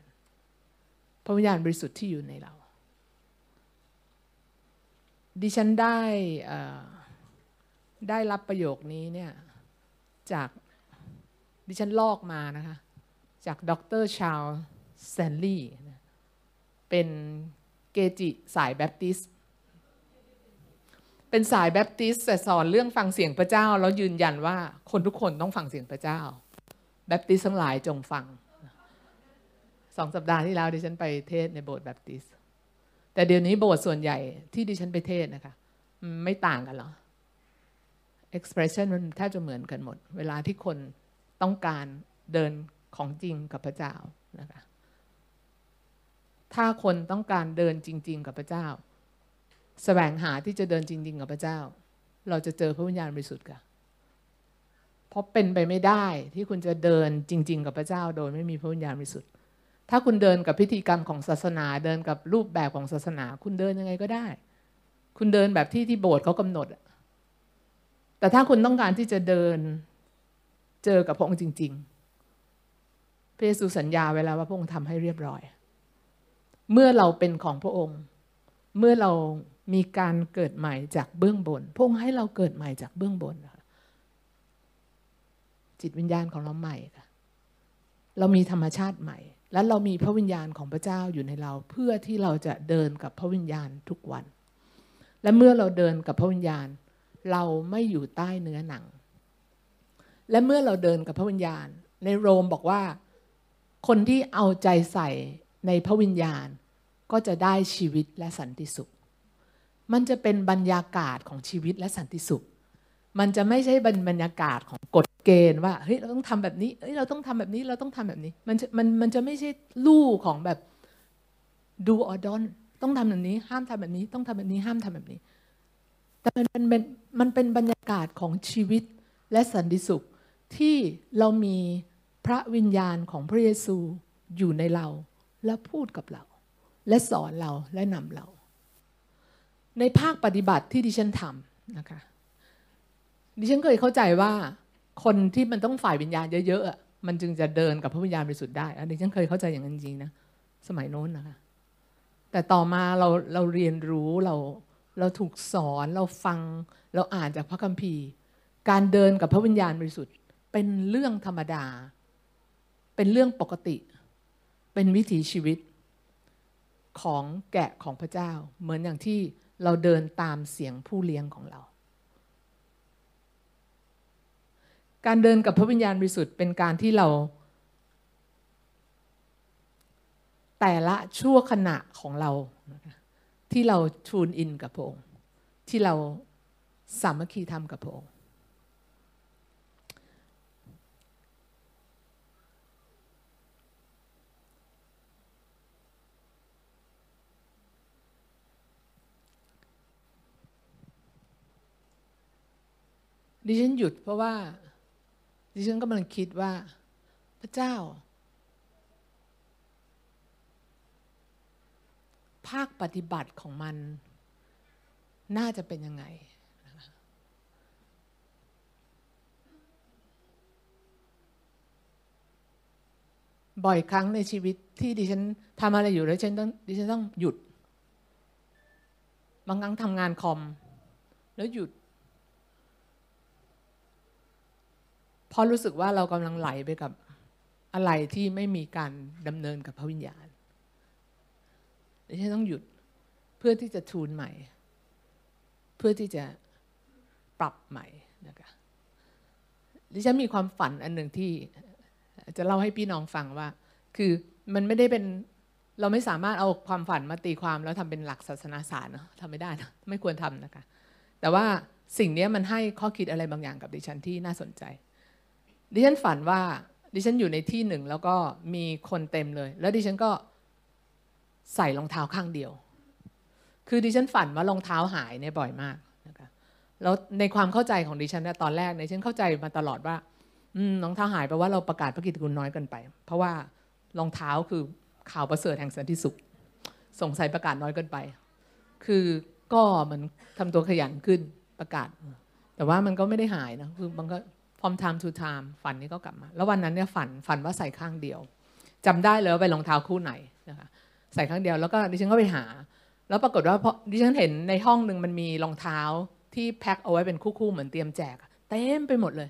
พระวิญญาณบริสุทธิ์ที่อยู่ในเรา ดิฉันได้ได้รับประโยคนี้เนี่ยจากดิฉันลอกมานะคะ จากดรชาลแซนลีย์เป็นเกจิสายแบปติสเป็นสายแบปติสแต่สอนเรื่องฟังเสียงพระเจ้า แล้วยืนยันว่าคนทุกคนต้องฟังเสียงพระเจ้า แบปติสทั้งหลายจงฟังสองสัปดาห์ที่แล้วดิฉันไปเทศในโบสถ์แบปติส แต่เดี๋ยวนี้โบสถ์ส่วนใหญ่ที่ดิฉันไปเทศนะคะไม่ต่างกันหรอ expression มันแทบจะเหมือนกันหมด เวลาที่คนต้องการเดิน ของจริงกับพระเจ้านะคะถ้าคนต้องการเดินจริง ๆ กับพระเจ้าสแสวงหาที่จะเดินจริง ๆ กับพระเจ้า เราจะเจอพระวิญญาณบริสุทธิ์ค่ะเพราะเป็นไปไม่ได้ที่คุณจะเดินจริง ๆ กับพระเจ้า โดยไม่มีพระวิญญาณบริสุทธิ์ ถ้าคุณเดินกับพิธีกรรมของศาสนา เดินกับรูปแบบของศาสนา คุณเดินยังไงก็ได้ คุณเดินแบบที่ที่โบสถ์เขากำหนด แต่ถ้าคุณต้องการที่จะเดินเจอกับพระองค์จริง ๆ ระเยซูสัญญาไว้แล้วว่าพระองค์ทำให้เรียบร้อย เมื่อเราเป็นของพระองค์ เมื่อเรามีการเกิดใหม่จากเบื้องบน พระองค์ให้เราเกิดใหม่จากเบื้องบนจิตวิญญาณของเราใหม่ค่ะเรามีธรรมชาติใหม่ และเรามีพระวิญญาณของพระเจ้าอยู่ในเรา เพื่อที่เราจะเดินกับพระวิญญาณทุกวัน และเมื่อเราเดินกับพระวิญญาณ เราไม่อยู่ใต้เนื้อหนัง และเมื่อเราเดินกับพระวิญญาณ ในโรมบอกว่า คนที่เอาใจใส่ในพระวิญญาณ ก็จะได้ชีวิตและสันติสุข มันจะเป็นบรรยากาศของชีวิตและสันติสุข มันจะไม่ใช่บรรยากาศของกฎเกณฑ์ว่าเฮ้ยเราต้องทำแบบนี้เฮ้ยเราต้องทำแบบนี้เราต้องทำแบบนี้ มันมันมันจะไม่ใช่ลู่ของแบบ do or don't ต้องทำแบบนี้ ห้ามทำแบบนี้ ต้องทำแบบนี้ห้ามทำแบบนี้ แต่มันเป็นมันเป็นบรรยากาศของชีวิตและสันติสุขที่เรามี พระวิญญาณของพระเยซูอยู่ในเราและพูดกับเรา และสอนเราและนำเรา ในภาคปฏิบัติที่ดิฉันทำนะคะ ดิฉันเคยเข้าใจว่าคนที่มันต้องฝ่ายวิญญาณเยอะๆมันจึงจะเดินกับพระวิญญาณบริสุทธิ์ได้อันนี้ฉันเคยเข้าใจอย่างนั้นจริงนะสมัยโน้นนะคะ แต่ต่อมาเราเราเรียนรู้เราเราถูกสอนเราฟังเราอ่านจากพระคัมภีร์ การเดินกับพระวิญญาณบริสุทธิ์เป็นเรื่องธรรมดา เป็นเรื่องปกติ เป็นวิถีชีวิตของแกะของพระเจ้า เหมือนอย่างที่เราเดินตามเสียงผู้เลี้ยงของเรา การเดินกับพระวิญญาณบริสุทธิ์เป็นการที่เรา แต่ละชั่วขณะของเรา ที่เราทูนอินกับพระองค์ที่เราสามัคคีทำกับพระองค์ ดิฉันหยุดเพราะว่า ดิฉันกำลังคิดว่า พระเจ้า ภาคปฏิบัติของมัน น่าจะเป็นยังไง บ่อยครั้งในชีวิตที่ดิฉันทำอะไรอยู่แล้วฉันต้องดิฉันต้องหยุด บางครั้งทำงานคอม แล้วหยุด เพราะรู้สึกว่าเรากำลังไหลไปกับอะไรที่ไม่มีการดำเนินกับพระวิญญาณดิฉันต้องหยุดเพื่อที่จะทูนใหม่ เพื่อที่จะปรับใหม่นะคะดิฉันมีความฝันอันหนึ่งที่จะเล่าให้พี่น้องฟังว่า คือมันไม่ได้เป็นเราไม่สามารถเอาความฝันมาตีความแล้วทำเป็นหลักศาสนาศาสตร์เนะทำไม่ได้นะไม่ควรทำนะคะ แต่ว่าสิ่งนี้มันให้ข้อคิดอะไรบางอย่างกับดิฉันที่น่าสนใจ ดิฉันฝันว่า ดิฉันอยู่ในที่หนึ่งแล้วก็มีคนเต็มเลย แล้วดิฉันก็ใส่รองเท้าข้างเดียว คือดิฉันฝันว่ารองเท้าหายเนี่ยบ่อยมากนะคะแล้วในความเข้าใจของดิฉันเนี่ยตอนแรกเนี่ยฉันเข้าใจมาตลอดว่าอืมรองเท้าหายแปลว่าเราประกาศพระกิตติคุณน้อยเกินไป เพราะว่ารองเท้าคือข่าวประเสริฐแห่งสันติสุข สงสัยประกาศน้อยเกินไป คือก็มันทำตัวขยันขึ้นประกาศ แต่ว่ามันก็ไม่ได้หายนะคือมันก็ from time to time ฝันนี้ก็กลับมา แล้ววันนั้นเนี่ยฝันฝันว่าใส่ข้างเดียวจำได้เลยว่าไปรองเท้าคู่ไหนนะคะใส่ข้างเดียวแล้วก็ดิฉันก็ไปหา แล้วปรากฏว่าพอดิฉันเห็นในห้องหนึ่งมันมีรองเท้าที่แพ็คเอาไว้เป็นคู่ๆเหมือนเตรียมแจกเต็มไปหมดเลย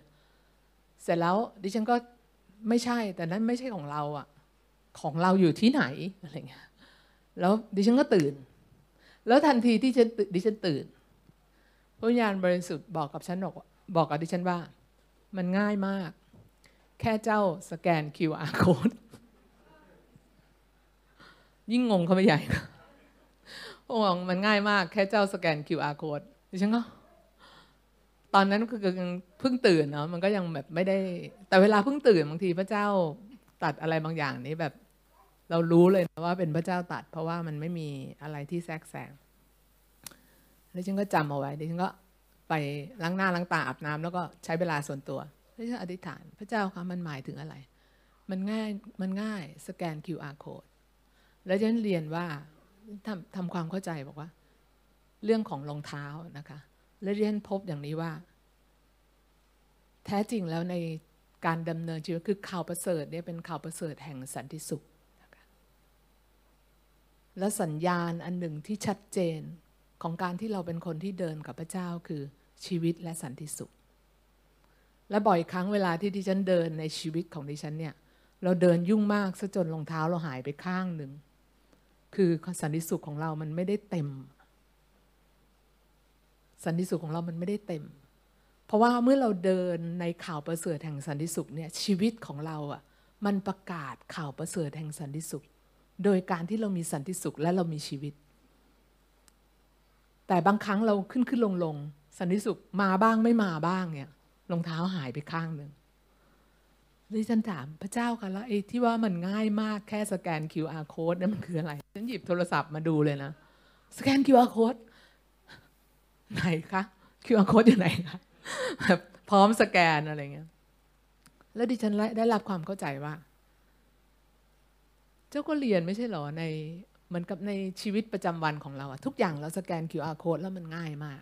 เสร็จแล้วดิฉันก็ไม่ใช่แต่นั้นไม่ใช่ของเราอะของเราอยู่ที่ไหนอะไรเงี้ยแล้วดิฉันก็ตื่น แล้วทันทีที่ดิฉันตื่นพระญญาณบริสุทธิ์บอกกับฉันบอกบอกกับดิฉันว่า มันง่ายมาก แค่เจ้าสแกน QR code ยิ่งงงเข้าไปใหญ่โอ้มันง่ายมาก แค่เจ้าสแกน QR code ดิฉันก็ตอนนั้นคือเพิ่งตื่นเนาะมันก็ยังแบบไม่ได้ แต่เวลาเพิ่งตื่นบางทีพระเจ้าตัดอะไรบางอย่างนี้แบบ เรารู้เลยนะว่าเป็นพระเจ้าตัด เพราะว่ามันไม่มีอะไรที่แทรกแซงแล้วฉันก็จำเอาไว้ดิฉันก็ ไปล้างหน้าล้างตาอาบน้ำแล้วก็ใช้เวลาส่วนตัวแล้วฉันอธิษฐาน พระเจ้าคะมันหมายถึงอะไร มันง่ายมันง่ายสแกน QR code แล้วฉันเรียนว่าทำทำความเข้าใจบอกว่า เรื่องของรองเท้านะคะ และเรียนพบอย่างนี้ว่า แท้จริงแล้วในการดำเนินชีวิตคือข่าวประเสริฐเนี่ยเป็นข่าวประเสริฐแห่งสันติสุขนะคะและสัญญาณอันหนึ่งที่ชัดเจนของการที่เราเป็นคนที่เดินกับพระเจ้าคือ ชีวิตและสันติสุข และบ่อยครั้งเวลาที่ดิฉันเดินในชีวิตของดิฉันเนี่ย เราเดินยุ่งมากซะจนรองเท้าเราหายไปข้างหนึ่ง คือสันติสุขของเรามันไม่ได้เต็ม สันติสุขของเรามันไม่ได้เต็ม เพราะว่าเมื่อเราเดินในข่าวประเสริฐแห่งสันติสุขเนี่ยชีวิตของเราอะมันประกาศข่าวประเสริฐแห่งสันติสุข โดยการที่เรามีสันติสุขและเรามีชีวิต แต่บางครั้งเราขึ้นขึ้นลงลง สันติสุขมาบ้างไม่มาบ้างเนี่ยรองเท้าหายไปข้างหนึ่งดิฉันถามพระเจ้าค่ะแล้วไอ้ที่ว่ามันง่ายมากแค่สแกน QR code นั่นมันคืออะไร ฉันหยิบโทรศัพท์มาดูเลยนะ สแกน QR code ไหนคะ QR code อยู่ไหนคะแบบพร้อมสแกนอะไรเงี้ย แล้วดิฉันได้รับความเข้าใจว่า เจ้าก็เรียนไม่ใช่หรอในเหมือนกับในชีวิตประจำวันของเราอะทุกอย่างเราสแกน QR code แล้วมันง่ายมาก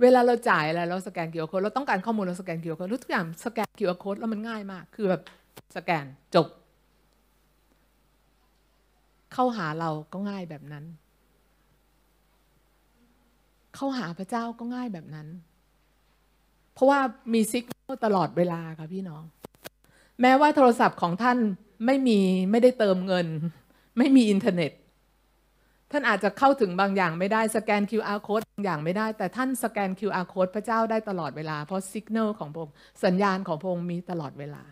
เวลาเราจ่ายอะไรเราสแกน QR code เราต้องการข้อมูลเราสแกน QR code ทุกอย่างสแกน QR code แล้วมันง่ายมาก คือแบบสแกนจบ เข้าหาเราก็ง่ายแบบนั้น เข้าหาพระเจ้าก็ง่ายแบบนั้น เพราะว่ามีซิกตลอดเวลาค่ะพี่น้อง แม้ว่าโทรศัพท์ของท่านไม่มีไม่ได้เติมเงิน ไม่มีอินเทอร์เน็ต ท่านอาจจะเข้าถึงบางอย่างไม่ได้สแกน QR code บางอย่างไม่ได้ แต่ท่านสแกน QR code พระเจ้าได้ตลอดเวลา เพราะสัญญาณของพระองค์สัญญาณของพระองค์มีตลอดเวลา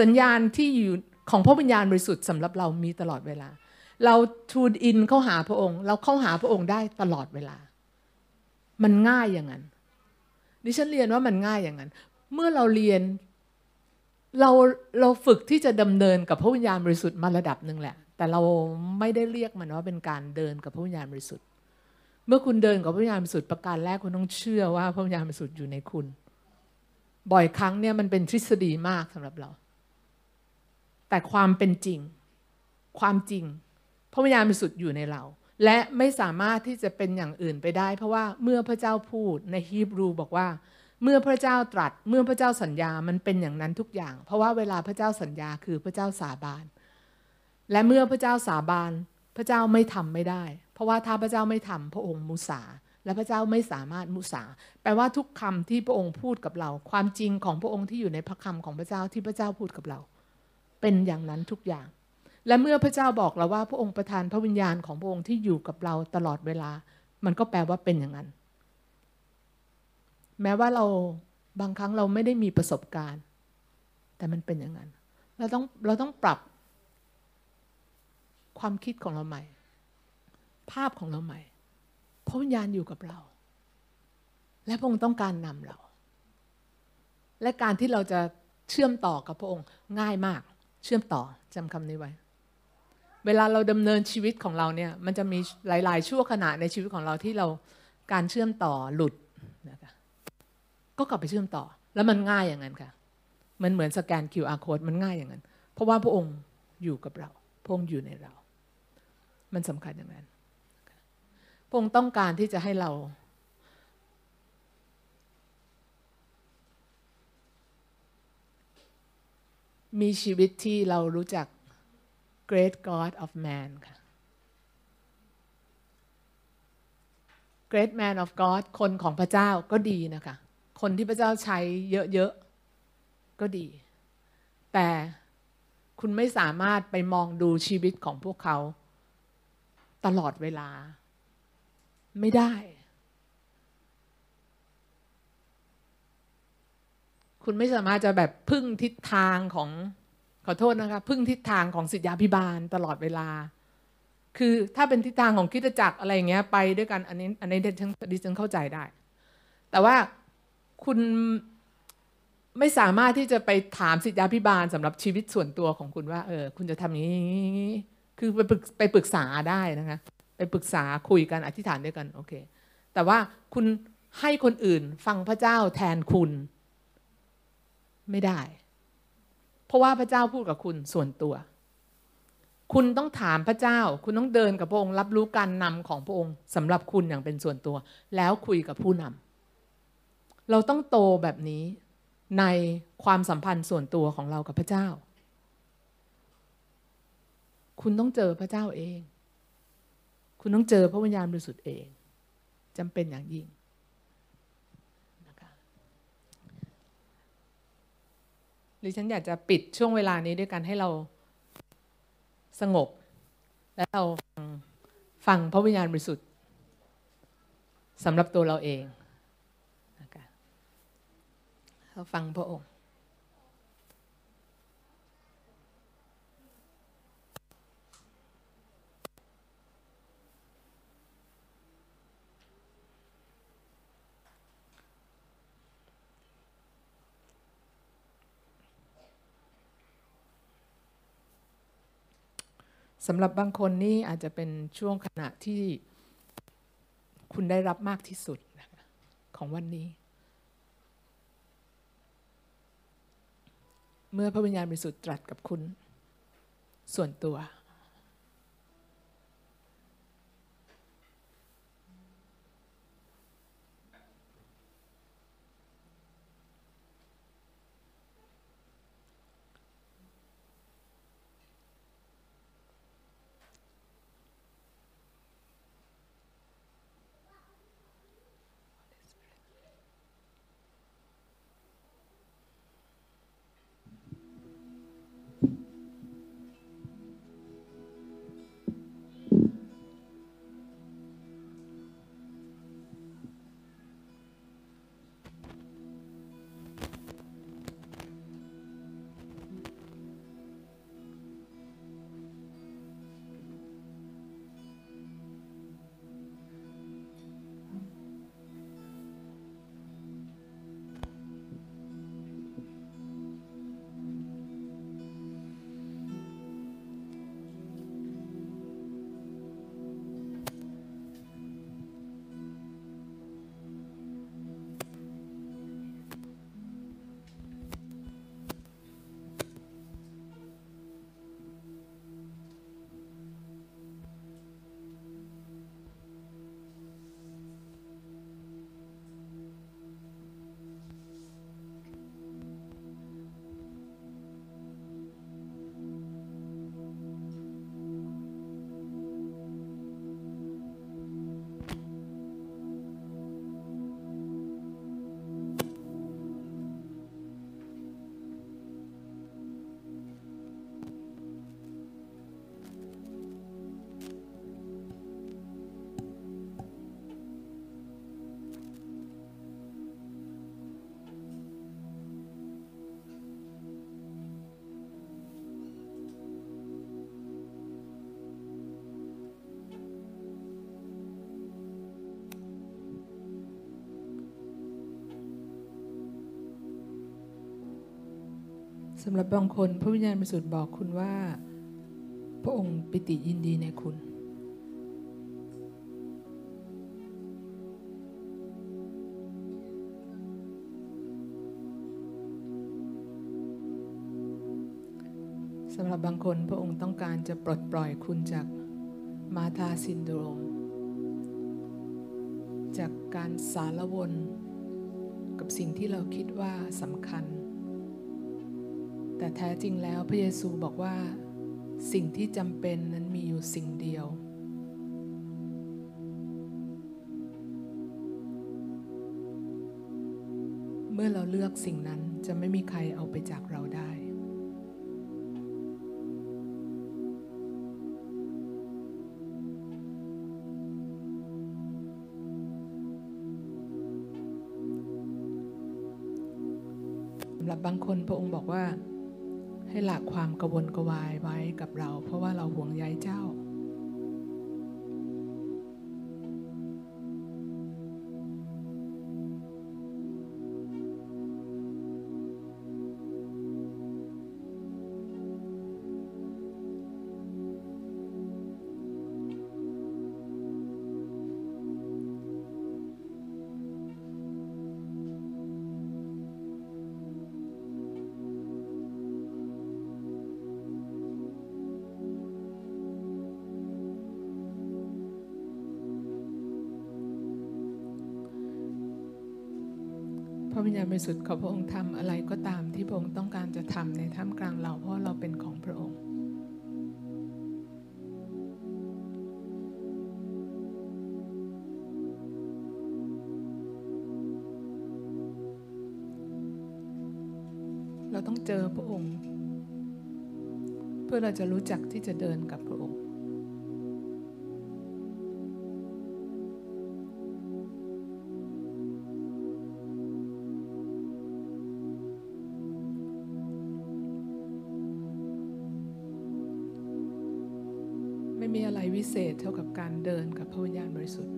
สัญญาณที่อยู่ของพระวิญญาณบริสุทธิ์สำหรับเรามีตลอดเวลา เรา tune in เข้าหาพระองค์ เราเข้าหาพระองค์ได้ตลอดเวลา มันง่ายอย่างนั้น ดิฉันเรียนว่ามันง่ายอย่างนั้น เมื่อเราเรียนเราเราฝึกที่จะดำเนินกับพระวิญญาณบริสุทธิ์มาระดับหนึ่งแหละ แต่เราไม่ได้เรียกมันว่าเป็นการเดินกับพระวิญญาณบริสุทธิ์ เมื่อคุณเดินกับพระวิญญาณบริสุทธิ์ประการแรกคุณต้องเชื่อว่าพระวิญญาณบริสุทธิ์อยู่ในคุณ บ่อยครั้งเนี่ยมันเป็นทฤษฎีมากสำหรับเรา แต่ความเป็นจริง ความจริง พระวิญญาณบริสุทธิ์อยู่ในเรา และไม่สามารถที่จะเป็นอย่างอื่นไปได้ เพราะว่าเมื่อพระเจ้าพูดในฮีบรูบอกว่าเมื่อพระเจ้าตรัสเมื่อพระเจ้าสัญญามันเป็นอย่างนั้นทุกอย่าง เพราะว่าเวลาพระเจ้าสัญญาคือพระเจ้าสาบาน และเมื่อพระเจ้าสาบานพระเจ้าไม่ทำไม่ได้ เพราะว่าถ้าพระเจ้าไม่ทำพระองค์มุสา และพระเจ้าไม่สามารถมุสา แปลว่าทุกคำที่พระองค์พูดกับเรา ความจริงของพระองค์ที่อยู่ในพระคำของพระเจ้าที่พระเจ้าพูดกับเรา เป็นอย่างนั้นทุกอย่าง และเมื่อพระเจ้าบอกเราว่าพระองค์ประทานพระวิญญาณของพระองค์ที่อยู่กับเราตลอดเวลา มันก็แปลว่าเป็นอย่างนั้น แม้ว่าเราบางครั้งเราไม่ได้มีประสบการณ์ แต่มันเป็นอย่างนั้นเราต้องเราต้องปรับ ความคิดของเราใหม่ ภาพของเราใหม่พระวิญญาณอยู่กับเรา และพระองค์ต้องการนำเรา และการที่เราจะเชื่อมต่อกับพระองค์ง่ายมาก เชื่อมต่อจำคำนี้ไว้ เวลาเราดำเนินชีวิตของเราเนี่ยมันจะมีหลาย ๆ ชั่วขณะในชีวิตของเราที่เราการเชื่อมต่อหลุดนะคะก็กลับไปเชื่อมต่อ แล้วมันง่ายอย่างนั้นค่ะ มันเหมือนสแกน QR code มันง่ายอย่างนั้น เพราะว่าพระองค์อยู่กับเรา พระองค์อยู่ในเรา มันสำคัญอย่างนั้นพงค์ต้องการที่จะให้เรา มีชีวิตที่เรารู้จัก Great God of Man ค่ะ Great Man of God คนของพระเจ้าก็ดีนะคะ คนที่พระเจ้าใช้เยอะ ๆ ก็ดี แต่คุณไม่สามารถไปมองดูชีวิตของพวกเขา ตลอดเวลา ไม่ได้ คุณไม่สามารถจะแบบพึ่งทิศทางของขอโทษนะคะพึ่งทิศทางของสิทธยาพิบาลตลอดเวลา คือถ้าเป็นทิศทางของคิดจักรอะไรเงี้ย ไปด้วยกันอันนี้อันนี้ดิฉันเข้าใจได้ แต่ว่าคุณไม่สามารถที่จะไปถามสิทธยาพิบาลสำหรับชีวิตส่วนตัวของคุณว่า เออ คุณจะทำอย่างนี้ คือไปปรึกไปปรึกษาได้นะคะ ไปปรึกษาคุยกันอธิษฐานด้วยกันโอเค แต่ว่าคุณให้คนอื่นฟังพระเจ้าแทนคุณไม่ได้ เพราะว่าพระเจ้าพูดกับคุณส่วนตัว คุณต้องถามพระเจ้า คุณต้องเดินกับพระองค์ รับรู้การนำของพระองค์สำหรับคุณอย่างเป็นส่วนตัว แล้วคุยกับผู้นำเราต้องโตแบบนี้ในความสัมพันธ์ส่วนตัวของเรากับพระเจ้า คุณต้องเจอพระเจ้าเอง คุณต้องเจอพระวิญญาณบริสุทธิ์เองจำเป็นอย่างยิ่งนะคะดิฉันอยากจะปิดช่วงเวลานี้ด้วยกันให้เราสงบ และเราฟังฟังพระวิญญาณบริสุทธิ์สำหรับตัวเราเองเราฟังพระองค์ สำหรับบางคนนี่อาจจะเป็นช่วงขณะที่คุณได้รับมากที่สุดของวันนี้ เมื่อพระวิญญาณบริสุทธิ์ตรัสกับคุณ ส่วนตัวำหรับบางคน พระวิญญาณบริสุทธิ์บอกคุณว่า พระองค์ปิติยินดีในคุณ สำหรับบางคนพระองค์ต้องการจะปลดปล่อยคุณจากมาธาซินโดรม จากการสารวน กับสิ่งที่เราคิดว่าสำคัญ แต่แท้จริงแล้วพระเยซูบอกว่า สิ่งที่จำเป็นนั้นมีอยู่สิ่งเดียว เมื่อเราเลือกสิ่งนั้นจะไม่มีใครเอาไปจากเราได้สำหรับบางคนพระองค์บอกว่า ให้ละความกระวนกระวายไว้กับเรา เพราะว่าเราห่วงใยเจ้า ริสุทธิ์ของพระองค์ทำอะไรก็ตามที่พระองค์ต้องการจะทำในท่ามกลางเราเพราะเราเป็นของพระองค์เราต้องเจอพระองค์ เพื่อเราจะรู้จักที่จะเดินกับพระองค์ เท่ากับการเดินกับพระวิญญาณบริสุทธิ์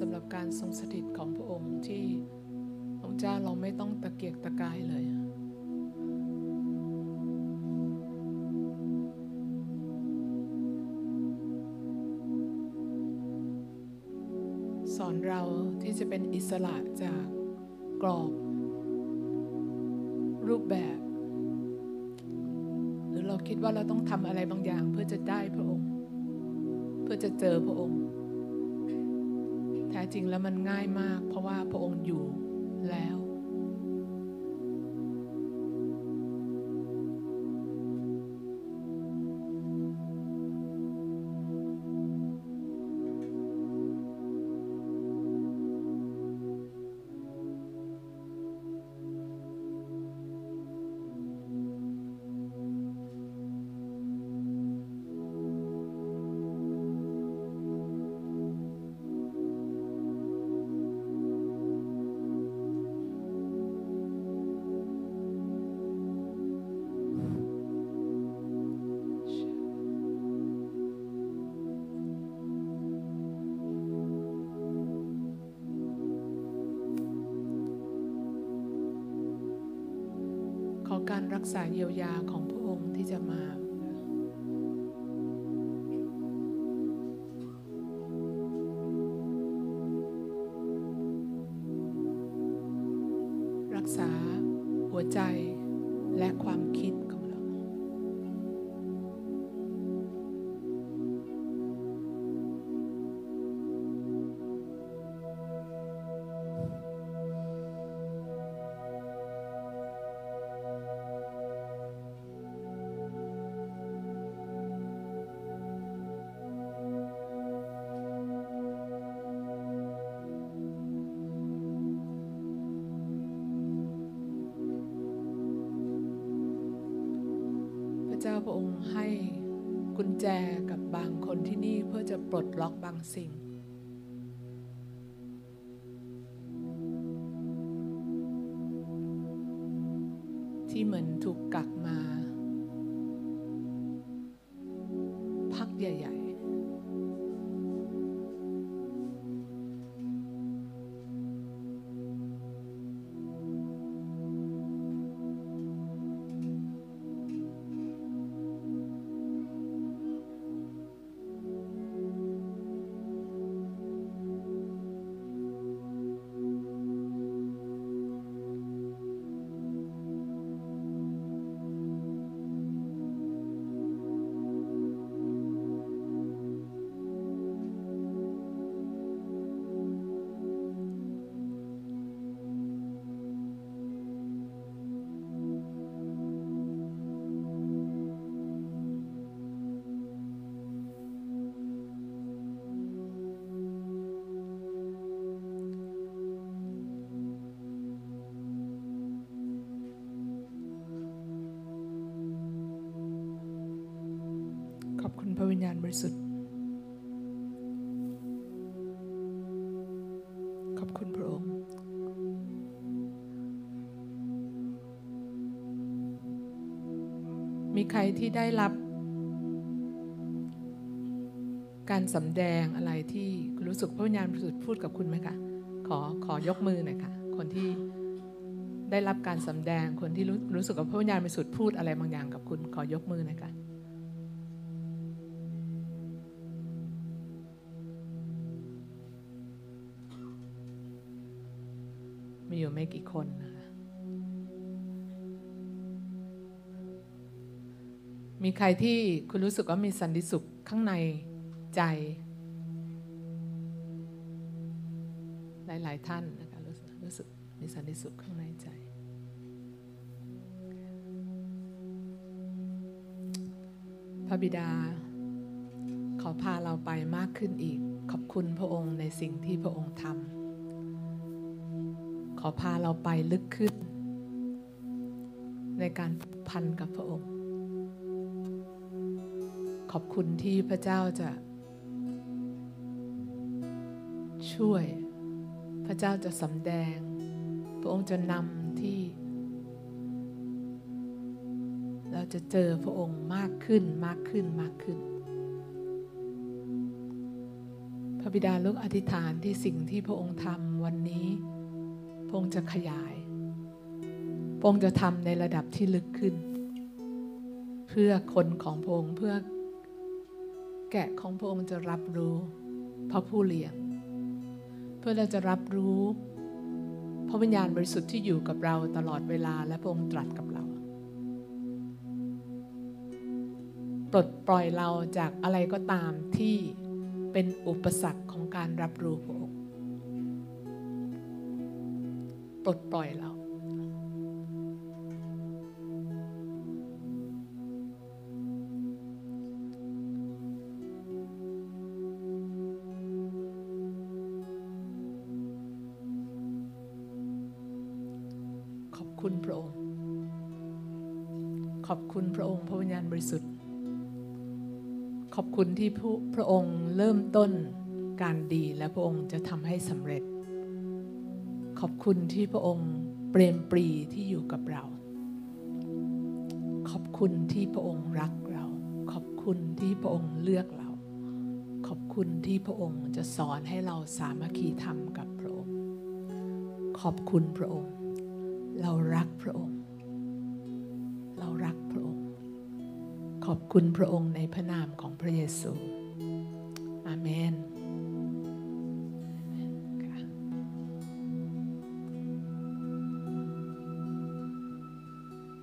สำหรับการทรงสถิตของพระองค์ที่พระองค์เจ้าเราไม่ต้องตะเกียกตะกายเลยสอนเราที่จะเป็นอิสระจากกรอบ รูปแบบ หรือเราคิดว่าเราต้องทำอะไรบางอย่างเพื่อจะได้พระองค์ เพื่อจะเจอพระองค์ จริงแล้วมันง่ายมาก เพราะว่าพระองค์อยู่แล้ว เจ้าพระองค์ให้กุญแจกับบางคนที่นี่เพื่อจะปลดล็อกบางสิ่ง ที่เหมือนถูกกักมาพัก ที่ได้รับการสำแดงอะไรที่คุณรู้สึกพระวิญญาณบริสุทธิ์พูดกับคุณไหมคะ ขอขอยกมือหน่อยค่ะ คนที่ได้รับการสำแดง คนที่รู้รู้สึกว่าพระวิญญาณบริสุทธิ์พูดอะไรบางอย่างกับคุณ ขอยกมือหน่อยค่ะ มีอยู่ไม่กี่คนนะ มีใครที่คุณรู้สึกว่ามีสันติสุขข้างในใจ หลาย ๆ ท่านนะคะรู้สึกรู้สึกมีสันติสุขข้างในใจ พระบิดา ขอพาเราไปมากขึ้นอีก ขอบคุณพระองค์ในสิ่งที่พระองค์ทำขอพาเราไปลึกขึ้น ในการพันกับพระองค์ ขอบคุณที่พระเจ้าจะ ช่วย พระเจ้าจะสำแดง พระองค์จะนำที่ เราจะเจอพระองค์มากขึ้นมากขึ้นมากขึ้นพระระบิดาลูกอธิษฐานที่สิ่งที่พระองค์ทำวันนี้ พระองค์จะขยาย พระองค์จะทำในระดับที่ลึกขึ้นเพื่อคนของพระองค์เพื่อ แกะของพระองค์จะรับรู้พระผู้เลี้ยง เพื่อเราจะรับรู้ พระวิญญาณบริสุทธิ์ที่อยู่กับเราตลอดเวลาและพระองค์ตรัสกับเราปลดปล่อยเราจากอะไรก็ตามที่เป็นอุปสรรคของการรับรู้พระองค์ ปลดปล่อยเรา คุณพระองค์ ขอบคุณพระองค์พระวิญญาณบริสุทธิ์ ขอบคุณที่พระองค์เริ่มต้นการดีและพระองค์จะทำให้สำเร็จ ขอบคุณที่พระองค์เปรมปรีที่อยู่กับเรา ขอบคุณที่พระองค์รักเรา ขอบคุณที่พระองค์เลือกเรา ขอบคุณที่พระองค์จะสอนให้เราสามัคคีธรรมกับพระองค์ ขอบคุณพระองค์ เรารักพระองค์ เรารักพระองค์ ขอบคุณพระองค์ในพระนามของพระเยซู อาเมน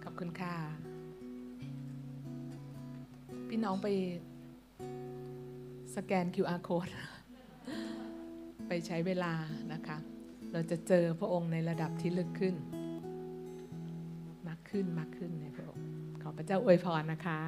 ขอบคุณค่ะ พี่น้องไปสแกน QR code ไปใช้เวลานะคะ เราจะเจอพระองค์ในระดับที่ลึกขึ้น ขึ้นมากขึ้นในพระองค์ขอพระเจ้าอวยพรนะคะ